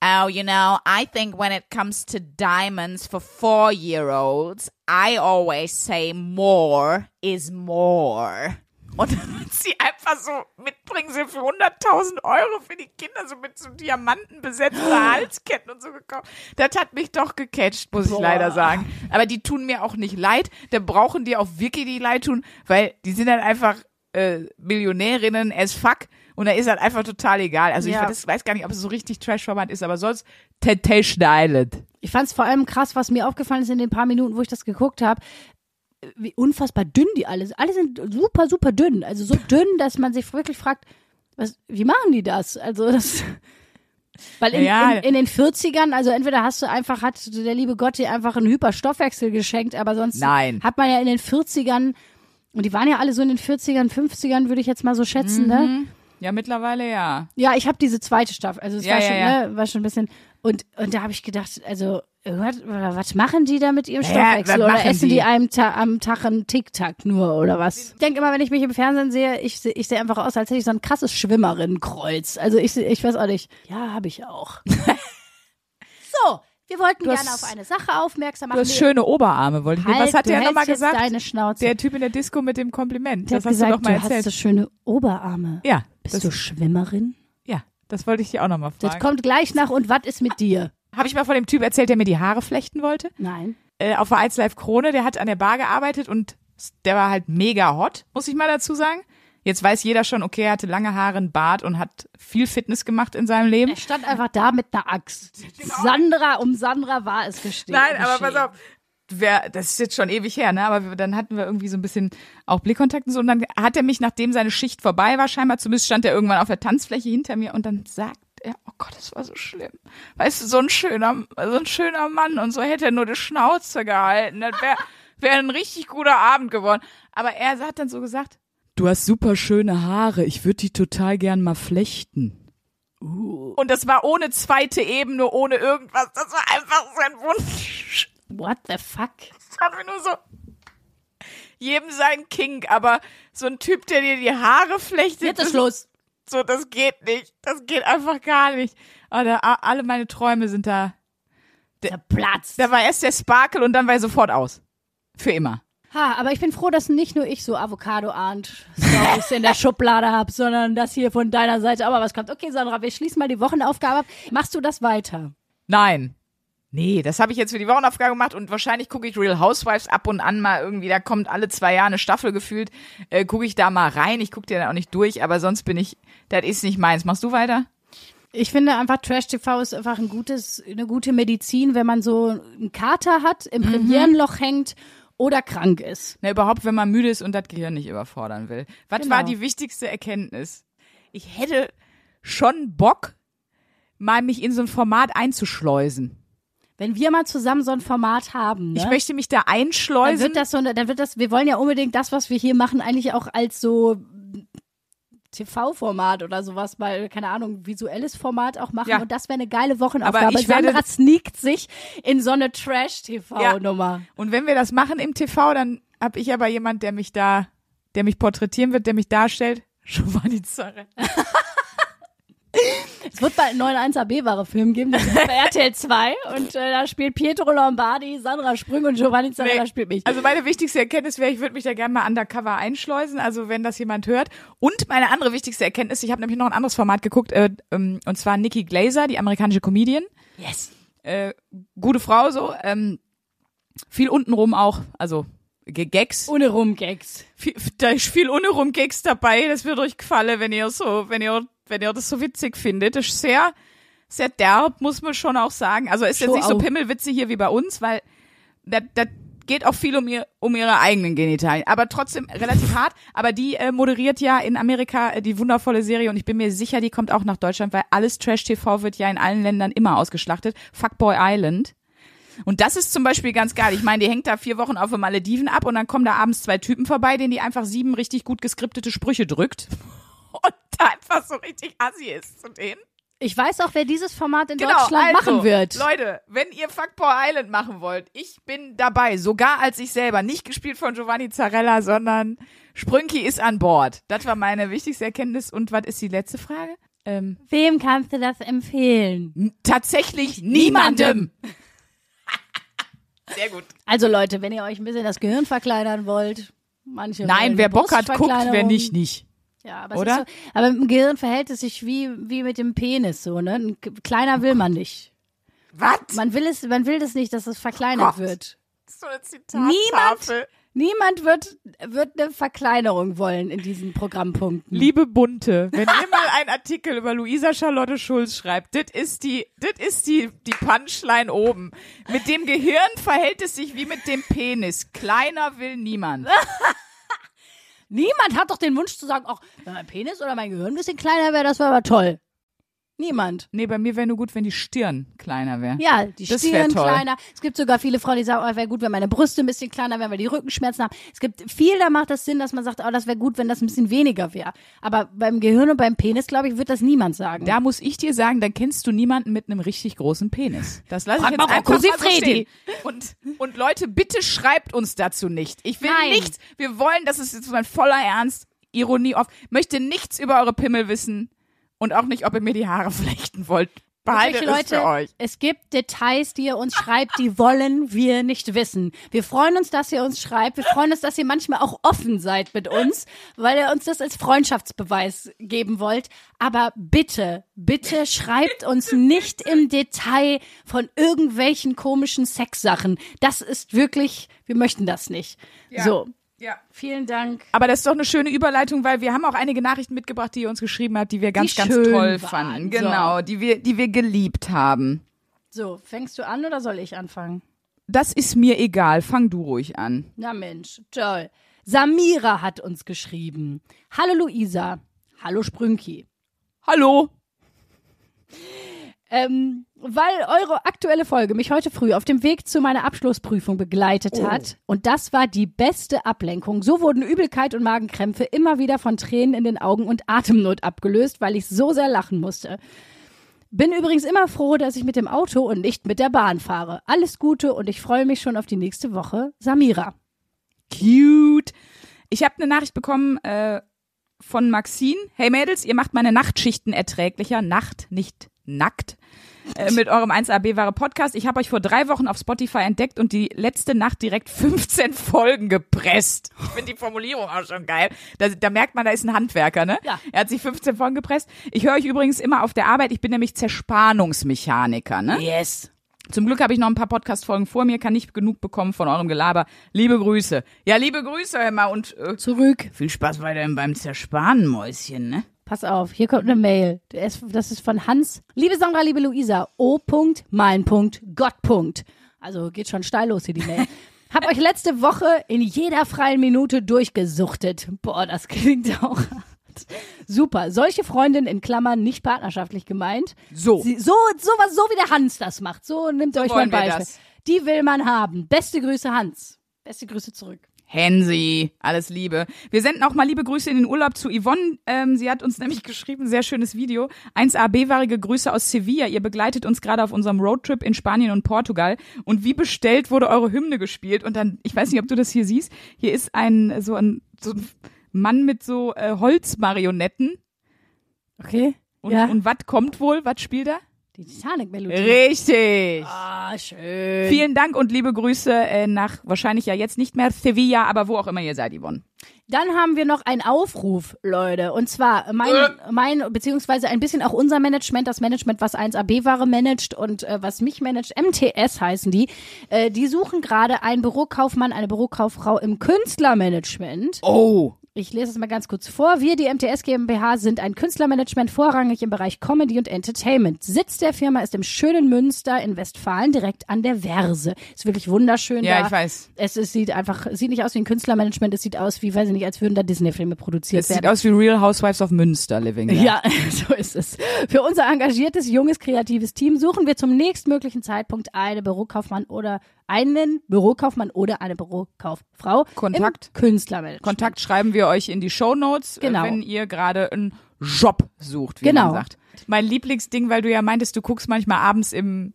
Oh, you know, I think when it comes to diamonds for four year olds, I always say more is more. Und dann hat sie einfach so mitbringen sie für 100.000 Euro für die Kinder so mit so Diamanten besetzte Halsketten und so gekauft. Das hat mich doch gecatcht, muss ich leider sagen. Aber die tun mir auch nicht leid. Da brauchen die auch wirklich die leid tun, weil die sind halt einfach äh, Millionärinnen as fuck. Und da ist halt einfach total egal. Also Ja. ich weiß, weiß gar nicht, ob es so richtig Trash-Format ist, aber sonst Temptation Island. Ich fand es vor allem krass, was mir aufgefallen ist in den paar Minuten, wo ich das geguckt habe. Wie unfassbar dünn die alle sind. Alle sind super, super dünn. Also so dünn, dass man sich wirklich fragt, was, wie machen die das? Also das. Weil in, Ja. in, in den 40ern, also entweder hast du einfach, hat der liebe Gott dir einfach einen Hyperstoffwechsel geschenkt, aber sonst Nein. hat man ja in den 40ern, und die waren ja alle so in den 40ern, 50ern, würde ich jetzt mal so schätzen, Mhm. ne? Ja, mittlerweile ja. Ja, ich habe diese zweite Staffel, also es Ja, war, ja, schon. Ne, war schon ein bisschen, und, und da habe ich gedacht, also, was, was machen die da mit ihrem Ja, Stoffwechsel? was oder machen essen die, die? einem Ta am Tag einen Tic-Tac nur oder was? Ich denke immer, wenn ich mich im Fernsehen sehe, ich, ich sehe einfach aus, als hätte ich so ein krasses Schwimmerinnenkreuz. Also ich, ich weiß auch nicht. Ja, habe ich auch. so, wir wollten Du hast- gerne auf eine Sache aufmerksam Du machen. hast schöne Oberarme, wollte ich halt, Was hat du der nochmal gesagt? deine Schnauze. Der Typ in der Disco mit dem Kompliment. Der das hat hast du gesagt, doch mal du hast erzählt. so schöne Oberarme. ja, Bist das, du Schwimmerin? ja, das wollte ich dir auch nochmal Das fragen. kommt gleich nach und was ist mit dir? Habe ich mal von dem Typ erzählt, der mir die Haare flechten wollte? Nein. Äh, auf der Altslife Krone, der hat an der Bar gearbeitet und der war halt mega hot, muss ich mal dazu sagen. Jetzt weiß jeder schon, okay, er hatte lange Haare, einen Bart und hat viel Fitness gemacht in seinem Leben. Er stand einfach da mit einer Axt. Sandra, um Sandra war es gestehen. Nein, aber pass auf. Wer, das ist jetzt schon ewig her, ne? Aber wir, dann hatten wir irgendwie so ein bisschen auch Blickkontakt und so. Und dann hat er mich, nachdem seine Schicht vorbei war, scheinbar zumindest stand er irgendwann auf der Tanzfläche hinter mir und dann sagt er, oh Gott, das war so schlimm. Weißt du, so ein schöner, so ein schöner Mann und so hätte er nur die Schnauze gehalten. Das wäre wär ein richtig guter Abend geworden. Aber er hat dann so gesagt, du hast super schöne Haare, ich würde die total gern mal flechten. Und das war ohne zweite Ebene, ohne irgendwas. Das war einfach sein Wunsch. What the fuck? Das war mir nur so. Jedem sein Kink, aber so ein Typ, der dir die Haare flechtet, Jetzt ist Schluss. So, das geht nicht. Das geht einfach gar nicht. Oder a- alle meine Träume sind da. Der Platz. Da war erst der Sparkle und dann war er sofort aus. Für immer. Ha, aber ich bin froh, dass nicht nur ich so Avocado ahnt Stories in der Schublade habe, sondern dass hier von deiner Seite aber was kommt. Okay, Sandra, wir schließen mal die Wochenaufgabe ab. Machst du das weiter? Nein. Nee, das habe ich jetzt für die Wochenaufgabe gemacht und wahrscheinlich gucke ich Real Housewives ab und an mal irgendwie, da kommt alle zwei Jahre eine Staffel gefühlt, äh, gucke ich da mal rein. Ich gucke dir dann auch nicht durch, aber sonst bin ich, das ist nicht meins. Machst du weiter? Ich finde einfach Trash TV ist einfach ein gutes, eine gute Medizin, wenn man so einen Kater hat, im Premierenloch hängt oder krank ist. Na, überhaupt, wenn man müde ist und das Gehirn nicht überfordern will. Was Genau. war die wichtigste Erkenntnis? Ich hätte schon Bock, mal mich in so ein Format einzuschleusen. Wenn wir mal zusammen so ein Format haben, ne? Ich möchte mich da dann einschleusen. wird das so, dann wird das, wir wollen ja unbedingt das, was wir hier machen, eigentlich auch als so TV-Format oder sowas, mal, keine Ahnung, visuelles Format auch machen. Ja. Und das wäre eine geile Wochenaufgabe. Aber ich werde- Sandra sneakt sich in so eine Trash-TV-Nummer. und wenn wir das machen im TV, dann habe ich aber jemand, der mich da, der mich porträtieren wird, der mich darstellt. Giovanni Zarre. Es wird bald einen neuen 1AB-Ware-Film geben, das ist bei RTL 2. Und äh, da spielt Pietro Lombardi, Sandra Sprüng und Giovanni Zarella Nee. spielt mich. Also meine wichtigste Erkenntnis wäre, ich würde mich da gerne mal undercover einschleusen, also wenn das jemand hört. Und meine andere wichtigste Erkenntnis, ich habe nämlich noch ein anderes Format geguckt, äh, ähm, und zwar Nikki Glaser, die amerikanische Comedian. Yes. äh, gute Frau so, ähm, viel untenrum auch, also Gags. Ohne Rumgags. Viel, da ist viel untenrum Gags dabei, das wird euch gefallen, wenn ihr so, wenn ihr, wenn ihr das so witzig findet. Das ist sehr, sehr derb, muss man schon auch sagen. Also ist jetzt nicht so. Pimmelwitze hier wie bei uns, weil das, das geht auch viel um ihr, um ihre eigenen Genitalien, aber trotzdem relativ hart. Aber die äh, moderiert ja in Amerika äh, die wundervolle Serie und ich bin mir sicher, die kommt auch nach Deutschland, weil alles Trash-TV wird ja in allen Ländern immer ausgeschlachtet. Fuckboy Island. Und das ist zum Beispiel ganz geil. Ich meine, die hängt da vier Wochen auf den Malediven ab und dann kommen da abends zwei Typen vorbei, denen die einfach sieben richtig gut geskriptete Sprüche drückt. Und da einfach so richtig assi ist zu denen. Ich weiß auch, wer dieses Format in Genau, Deutschland also, machen wird. Leute, wenn ihr Fuckboy Island machen wollt, ich bin dabei. Sogar als ich selber. Nicht gespielt von Giovanni Zarella, sondern Sprünki ist an Bord. Das war meine wichtigste Erkenntnis. Und was ist die letzte Frage? Ähm, Wem kannst du das empfehlen? n- tatsächlich niemandem. Sehr gut. Also Leute, wenn ihr euch ein bisschen das Gehirn verkleinern wollt, manche Nein, wer Bock hat, guckt, wer nicht, nicht. Ja, aber, Oder? So, aber im Gehirn verhält es sich wie, wie mit dem Penis so, ne? Ein kleiner will man nicht. Was? Man will es, man will das nicht, dass es verkleinert Gott. wird. So eine Zitattafel. Niemand wird, wird eine Verkleinerung wollen in diesen Programmpunkten. Liebe Bunte, wenn ihr mal einen Artikel über Luisa Charlotte Schulz schreibt, das ist die, das ist die, die Punchline oben. Mit dem Gehirn verhält es sich wie mit dem Penis. Kleiner will niemand. Niemand hat doch den Wunsch zu sagen, ach, wenn mein Penis oder mein Gehirn ein bisschen kleiner wäre, das wäre aber toll. Niemand. Nee, bei mir wäre nur gut, wenn die Stirn kleiner wäre. Ja, die Das Stirn kleiner. Es gibt sogar viele Frauen, die sagen, oh, wäre gut, wenn meine Brüste ein bisschen kleiner wären, weil die Rückenschmerzen haben. Es gibt viel, da macht das Sinn, dass man sagt, oh, das wäre gut, wenn das ein bisschen weniger wäre. Aber beim Gehirn und beim Penis, glaube ich, wird das niemand sagen. Da muss ich dir sagen, dann kennst du niemanden mit einem richtig großen Penis. Das lasse ich jetzt einfach mal so stehen. Und, und Leute, bitte schreibt uns dazu nicht. Ich will Nein. nichts. Wir wollen, das ist jetzt mein voller Ernst, Ironie auf. Möchte nichts über eure Pimmel wissen und auch nicht, ob ihr mir die Haare flechten wollt. Behaltet es für euch. es gibt Details, die ihr uns schreibt, die wollen wir nicht wissen. Wir freuen uns, dass ihr uns schreibt. Wir freuen uns, dass ihr manchmal auch offen seid mit uns, weil ihr uns das als Freundschaftsbeweis geben wollt. Aber bitte, bitte schreibt uns nicht im Detail von irgendwelchen komischen Sexsachen. Das ist wirklich, wir möchten das nicht. Ja. So, Ja. vielen Dank. Aber das ist doch eine schöne Überleitung, weil wir haben auch einige Nachrichten mitgebracht, die ihr uns geschrieben habt, die wir ganz, ganz schön toll waren. fanden. So. Genau, die wir, die wir geliebt haben. So, fängst du an oder soll ich anfangen? Das ist mir egal. Fang du ruhig an. Na Mensch, toll. Samira hat uns geschrieben. Hallo Luisa. Hallo Sprünki. Hallo. Ähm, weil eure aktuelle Folge mich heute früh auf dem Weg zu meiner Abschlussprüfung begleitet hat. Und das war die beste Ablenkung. So wurden Übelkeit und Magenkrämpfe immer wieder von Tränen in den Augen und Atemnot abgelöst, weil ich so sehr lachen musste. Bin übrigens immer froh, dass ich mit dem Auto und nicht mit der Bahn fahre. Alles Gute und ich freue mich schon auf die nächste Woche. Samira. Cute. Ich habe eine Nachricht bekommen äh, von Maxine. Hey Mädels, ihr macht meine Nachtschichten erträglicher. Nacht, nicht nackt. Äh, mit eurem 1AB wahre Podcast. Ich habe euch vor drei Wochen auf Spotify entdeckt und die letzte Nacht direkt 15 Folgen gepresst. Ich finde die Formulierung auch schon geil. Da, da merkt man, da ist ein Handwerker, ne? Ja. Er hat sich 15 Folgen gepresst. Ich höre euch übrigens immer auf der Arbeit. Ich bin nämlich Zerspannungsmechaniker, ne? Yes. Zum Glück habe ich noch ein paar Podcast-Folgen vor mir, kann nicht genug bekommen von eurem Gelaber. Liebe Grüße. Ja, liebe Grüße, Emma, und äh, Zurück. viel Spaß weiterhin beim Zerspanen, Mäuschen, ne? Pass auf, hier kommt eine Mail. Das ist von Hans. Liebe Sandra, liebe Luisa, O. Mein Punkt, Gott. Punkt. Also geht schon steil los hier die Mail. Hab euch letzte Woche in jeder freien Minute durchgesuchtet. Boah, das klingt auch hart. Super. Solche Freundin in Klammern nicht partnerschaftlich gemeint. So. Sie, so, sowas, so wie der Hans das macht. So nimmt euch wollen mein wir Beispiel. Die will man haben. Beste Grüße, Hans. Beste Grüße zurück. Hensi, alles Liebe. Wir senden auch mal liebe Grüße in den Urlaub zu Yvonne. Ähm, sie hat uns nämlich geschrieben, sehr schönes Video. 1AB-warige Grüße aus Sevilla. Ihr begleitet uns gerade auf unserem Roadtrip in Spanien und Portugal. Und wie bestellt wurde eure Hymne gespielt. Und dann, ich weiß nicht, ob du das hier siehst, hier ist ein, so ein, so ein Mann mit so äh, Holzmarionetten. Okay? Und, ja. und was kommt wohl? Was spielt er? Die Titanic-Melodie. Richtig. Ah, schön. Vielen Dank und liebe Grüße äh, nach wahrscheinlich ja jetzt nicht mehr Sevilla, aber wo auch immer ihr seid, Yvonne. Dann haben wir noch einen Aufruf, Leute. Und zwar mein, mein beziehungsweise ein bisschen auch unser Management, das Management, was 1AB-Ware managt und äh, was mich managt, MTS heißen die. Äh, die suchen gerade einen Bürokaufmann, eine Bürokauffrau im Künstlermanagement. Oh. Ich lese es mal ganz kurz vor. Wir, die MTS GmbH, sind ein Künstlermanagement vorrangig im Bereich Comedy und Entertainment. Sitz der Firma ist im schönen Münster in Westfalen, direkt an der Verse. Ist wirklich wunderschön Ja, da. ich weiß. Es, es sieht einfach, es sieht nicht aus wie ein Künstlermanagement, es sieht aus wie, weiß ich nicht, als würden da Disney-Filme produziert Es werden. sieht aus wie Real Housewives of Münster Living. Ja, so ist es. Für unser engagiertes, junges, kreatives Team suchen wir zum nächstmöglichen Zeitpunkt eine Bürokaufmann oder einen Bürokaufmann oder eine Bürokauffrau Kontakt. Künstlermanagement. Kontakt schreiben wir euch in die Show Notes, Genau. wenn ihr gerade einen Job sucht, wie Genau. man sagt. Mein Lieblingsding, weil du ja meintest, du guckst manchmal abends im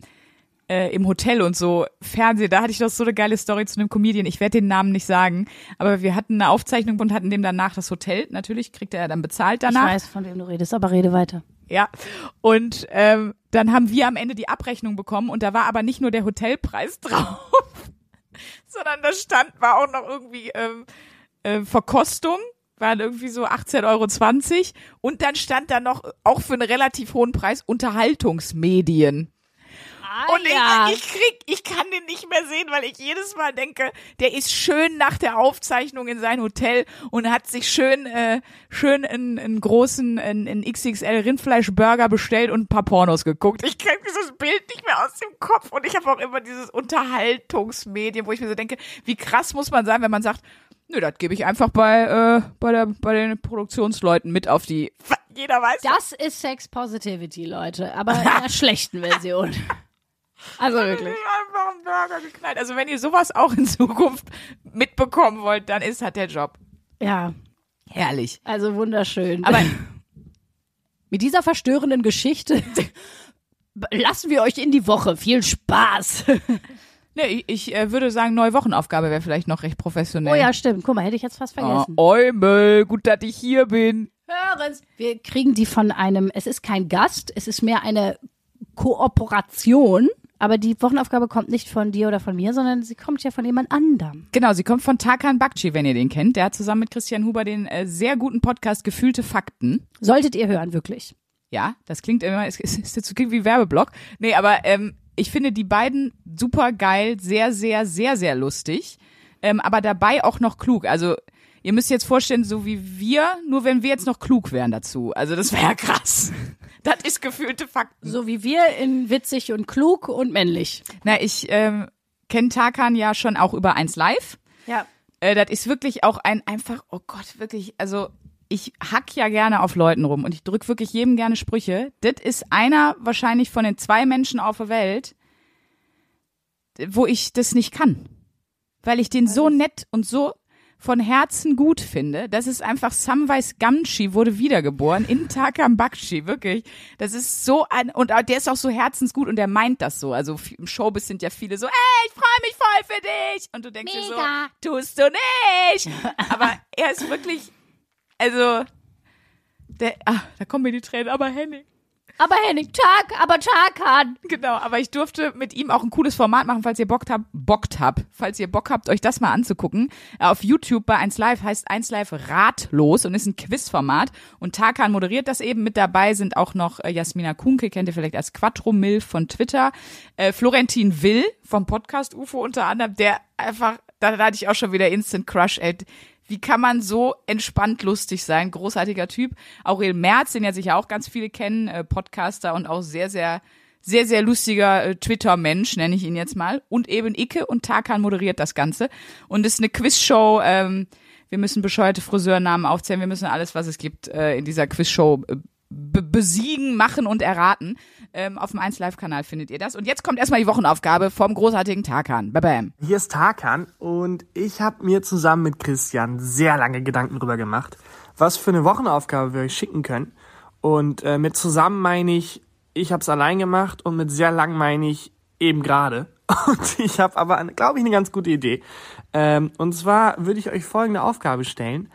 äh, im Hotel und so Fernsehen. Da hatte ich doch so eine geile Story zu einem Comedian. Ich werde den Namen nicht sagen, aber wir hatten eine Aufzeichnung und hatten dem danach das Hotel. Natürlich kriegt er ja dann bezahlt Ich danach. weiß, von wem du redest, aber rede weiter. Ja. Und ähm, dann haben wir am Ende die Abrechnung bekommen und da war aber nicht nur der Hotelpreis drauf, sondern da stand, war auch noch irgendwie ähm, äh, Verkostung, waren irgendwie so 18,20 Euro und dann stand da noch, auch für einen relativ hohen Preis, Unterhaltungsmedien. Und ich, ja. ich krieg, ich kann den nicht mehr sehen, weil ich jedes Mal denke, der ist schön nach der Aufzeichnung in sein Hotel und hat sich schön, äh, schön einen, einen großen, einen, einen XXL Rindfleischburger bestellt und ein paar Pornos geguckt. Ich krieg dieses Bild nicht mehr aus dem Kopf und ich habe auch immer dieses Unterhaltungsmedien, wo ich mir so denke, wie krass muss man sein, wenn man sagt, nö, das gebe ich einfach bei, äh, bei der, bei den Produktionsleuten mit auf die, jeder weiß Das ist Sex Positivity, Leute, aber in einer schlechten Version. Also wirklich. einfach einen Burger geknallt. Also wenn ihr sowas auch in Zukunft mitbekommen wollt, dann ist halt der Job. Ja, Herrlich. also wunderschön. Aber mit dieser verstörenden Geschichte lassen wir euch in die Woche. Viel Spaß. ne, ich, ich äh, würde sagen, neue Wochenaufgabe wäre vielleicht noch recht professionell. Oh ja, stimmt. Guck mal, hätte ich jetzt fast Oh, vergessen. Eumel, gut, dass ich hier bin. Hören's. Wir kriegen die von einem, es ist kein Gast, es ist mehr eine Kooperation. Aber die Wochenaufgabe kommt nicht von dir oder von mir, sondern sie kommt ja von jemand anderem. Genau, sie kommt von Tarkan Bakci, wenn ihr den kennt. Der hat zusammen mit Christian Huber den äh, sehr guten Podcast Gefühlte Fakten. Solltet ihr hören, wirklich. Ja, das klingt immer, es ist, ist jetzt klingt wie Werbeblock. Nee, aber ähm, ich finde die beiden super geil, sehr, sehr, sehr, sehr lustig. Ähm, aber dabei auch noch klug. Also ihr müsst jetzt vorstellen, so wie wir, nur wenn wir jetzt noch klug wären dazu. Also das wäre ja krass. Das ist gefühlte Fakten. So wie wir in witzig und klug und männlich. Na, ich ähm, kenne Tarkan ja schon auch über eins Live. Ja. Äh, das ist wirklich auch ein einfach, oh Gott, wirklich, also ich hack ja gerne auf Leuten rum und ich drück wirklich jedem gerne Sprüche. Das ist einer wahrscheinlich von den zwei Menschen auf der Welt, wo ich das nicht kann. Weil ich den so nett und so von Herzen gut finde. Das ist einfach Samwise Gamgee wurde wiedergeboren in Takam Bakshi, wirklich. Das ist so ein, und der ist auch so herzensgut und der meint das so. Also im Showbiz sind ja viele so, ey, ich freue mich voll für dich. Und du denkst dir Mega. so, tust du nicht. Aber er ist wirklich, also, der, ah, da kommen mir die Tränen, aber Henning. Aber Henning, Tag, aber Tarkan. Genau, aber ich durfte mit ihm auch ein cooles Format machen, falls ihr Bock habt, bockt habt, falls ihr Bock habt, euch das mal anzugucken. Äh, Auf YouTube bei 1 Live heißt 1 Live ratlos und ist ein Quizformat und Tarkan moderiert das eben. Mit dabei sind auch noch äh, Jasmina Kunke, kennt ihr vielleicht als Quattro Mil von Twitter, äh, Florentin Will vom Podcast UFO unter anderem, der einfach, da, da hatte ich auch schon wieder Instant Crush, ey. Wie kann man so entspannt lustig sein? Großartiger Typ. Aurel Merz, den ja sicher auch ganz viele kennen, äh, Podcaster und auch sehr, sehr, sehr, sehr lustiger äh, Twitter-Mensch, nenne ich ihn jetzt mal. Und eben Icke und Tarkan moderiert das Ganze. Und es ist eine Quizshow. Ähm, wir müssen bescheuerte Friseurnamen aufzählen. Wir müssen alles, was es gibt, äh, in dieser Quizshow äh, be besiegen, machen und erraten. Ähm, auf dem 1 Live-Kanal findet ihr das. Und jetzt kommt erstmal die Wochenaufgabe vom großartigen Tarkan. Bam, bam. Hier ist Tarkan und ich habe mir zusammen mit Christian sehr lange Gedanken drüber gemacht, was für eine Wochenaufgabe wir euch schicken können. Und äh, mit zusammen meine ich, ich habe es allein gemacht und mit sehr lang meine ich eben gerade. Und ich habe aber, glaube ich, eine ganz gute Idee. Ähm, und zwar würde ich euch folgende Aufgabe stellen.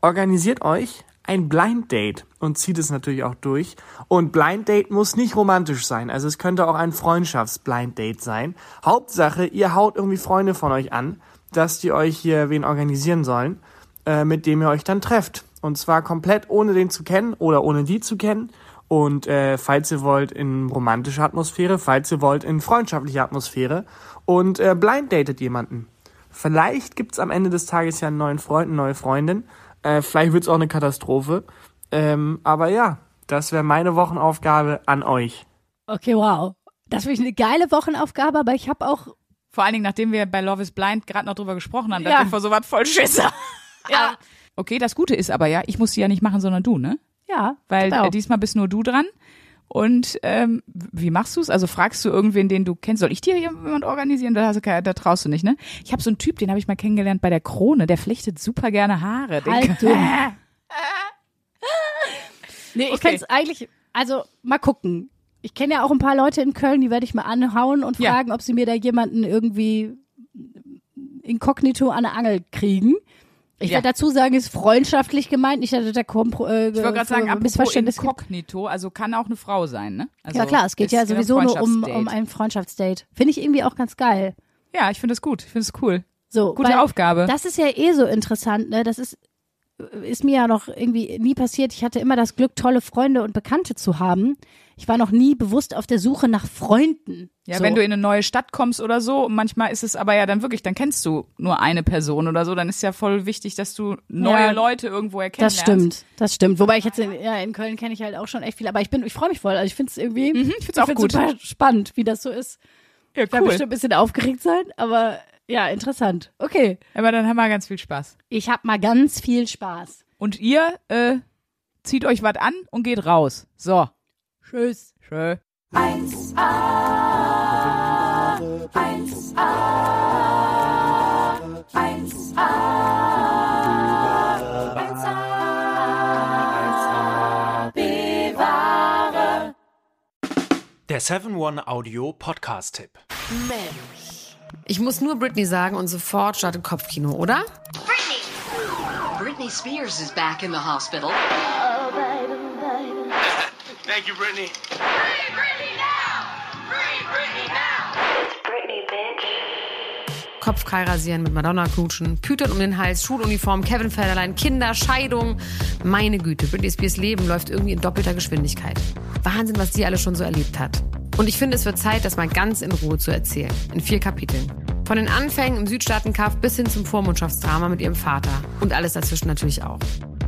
Organisiert euch ein Blind Date und zieht es natürlich auch durch. Und Blind Date muss nicht romantisch sein. Also es könnte auch ein Freundschafts-Blind Date sein. Hauptsache, ihr haut irgendwie Freunde von euch an, dass die euch hier wen organisieren sollen, äh, mit dem ihr euch dann trefft. Und zwar komplett ohne den zu kennen oder ohne die zu kennen. Und äh, falls ihr wollt in romantischer Atmosphäre, falls ihr wollt in freundschaftlicher Atmosphäre und äh, blind datet jemanden. Vielleicht gibt's am Ende des Tages ja einen neuen Freund, eine neue Freundin. Äh, vielleicht wird's auch eine Katastrophe. Ähm, aber ja, das wäre meine Wochenaufgabe an euch. Okay, wow. Das finde ich eine geile Wochenaufgabe, aber ich habe auch, Vor allen Dingen, nachdem wir bei Love is Blind gerade noch drüber gesprochen haben, Ja. dass wir vor sowas voll Schisse. ja, Okay, das Gute ist aber ja, ich muss sie ja nicht machen, sondern du, ne? ja, Weil genau. äh, diesmal bist nur du dran. Und ähm, wie machst du's? Also fragst du irgendwen, den du kennst? Soll ich dir jemand organisieren? Da, hast du, keine- da traust du nicht, ne? Ich habe so einen Typ, den habe ich mal kennengelernt bei der Krone. Der flechtet super gerne Haare. Den Halt du. nee, ich Okay. find's eigentlich, also mal gucken. Ich kenne ja auch ein paar Leute in Köln, die werde ich mal anhauen und Ja. fragen, ob sie mir da jemanden irgendwie inkognito an der Angel kriegen. Ich Ja. werde dazu sagen, ist freundschaftlich gemeint, nicht, dass da Kompro äh, Ich wollte gerade sagen, apropos Missverständnis inkognito, also kann auch eine Frau sein, ne? Also Ja klar, es geht ja sowieso nur um, um ein Freundschaftsdate. Finde ich irgendwie auch ganz geil. Ja, ich finde es gut. Ich finde es cool. So, Gute Aufgabe. Das ist ja eh so interessant, ne? Das ist ist mir ja noch irgendwie nie passiert. Ich hatte immer das Glück, tolle Freunde und Bekannte zu haben. Ich war noch nie bewusst auf der Suche nach Freunden. Ja, so. wenn du in eine neue Stadt kommst oder so, manchmal ist es aber ja dann wirklich, dann kennst du nur eine Person oder so, dann ist ja voll wichtig, dass du neue Ja, Leute irgendwo Das erkennst. stimmt, das stimmt. Wobei ich jetzt in, ja, in Köln kenne ich halt auch schon echt viel, aber ich bin, ich freue mich voll. Also ich finde es irgendwie, Mhm, ich find's auch gut. super spannend, wie das so ist. Ja, Ich werde cool. bestimmt ein bisschen aufgeregt sein, aber ja, interessant. Okay, Aber dann haben wir ganz viel Spaß. ich habe mal ganz viel Spaß. Und ihr äh, zieht euch was an und geht raus. So. Tschüss. Schön. 1a, 1a, 1a, 1a, bewahre. Der 7-One-Audio-Podcast-Tipp. Mensch. Ich muss nur Britney sagen und sofort startet Kopfkino, oder? Britney! Britney Spears is back in the hospital. Thank you, Brittany. Kopfkei rasieren, mit Madonna knutschen, Pütern um den Hals, Schuluniform, Kevin Federlein, Kinder, Scheidung. Meine Güte, Britney Spears Leben läuft irgendwie in doppelter Geschwindigkeit. Wahnsinn, was die alle schon so erlebt hat. Und ich finde, es wird Zeit, das mal ganz in Ruhe zu erzählen. In vier Kapiteln. Von den Anfängen im Südstaatenkampf bis hin zum Vormundschaftsdrama mit ihrem Vater. Und alles dazwischen natürlich auch.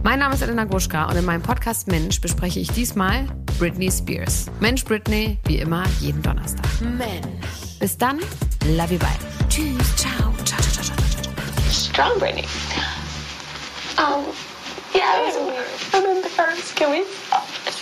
Mein Name ist Elena Gruschka und in meinem Podcast Mensch bespreche ich diesmal Britney Spears. Mensch Britney, wie immer, jeden Donnerstag. Mensch. Bis dann, love you, bye. Tschüss, ciao, ciao, ciao, ciao, ciao, ciao. strong Britney. Um, yeah, it was the first, can we?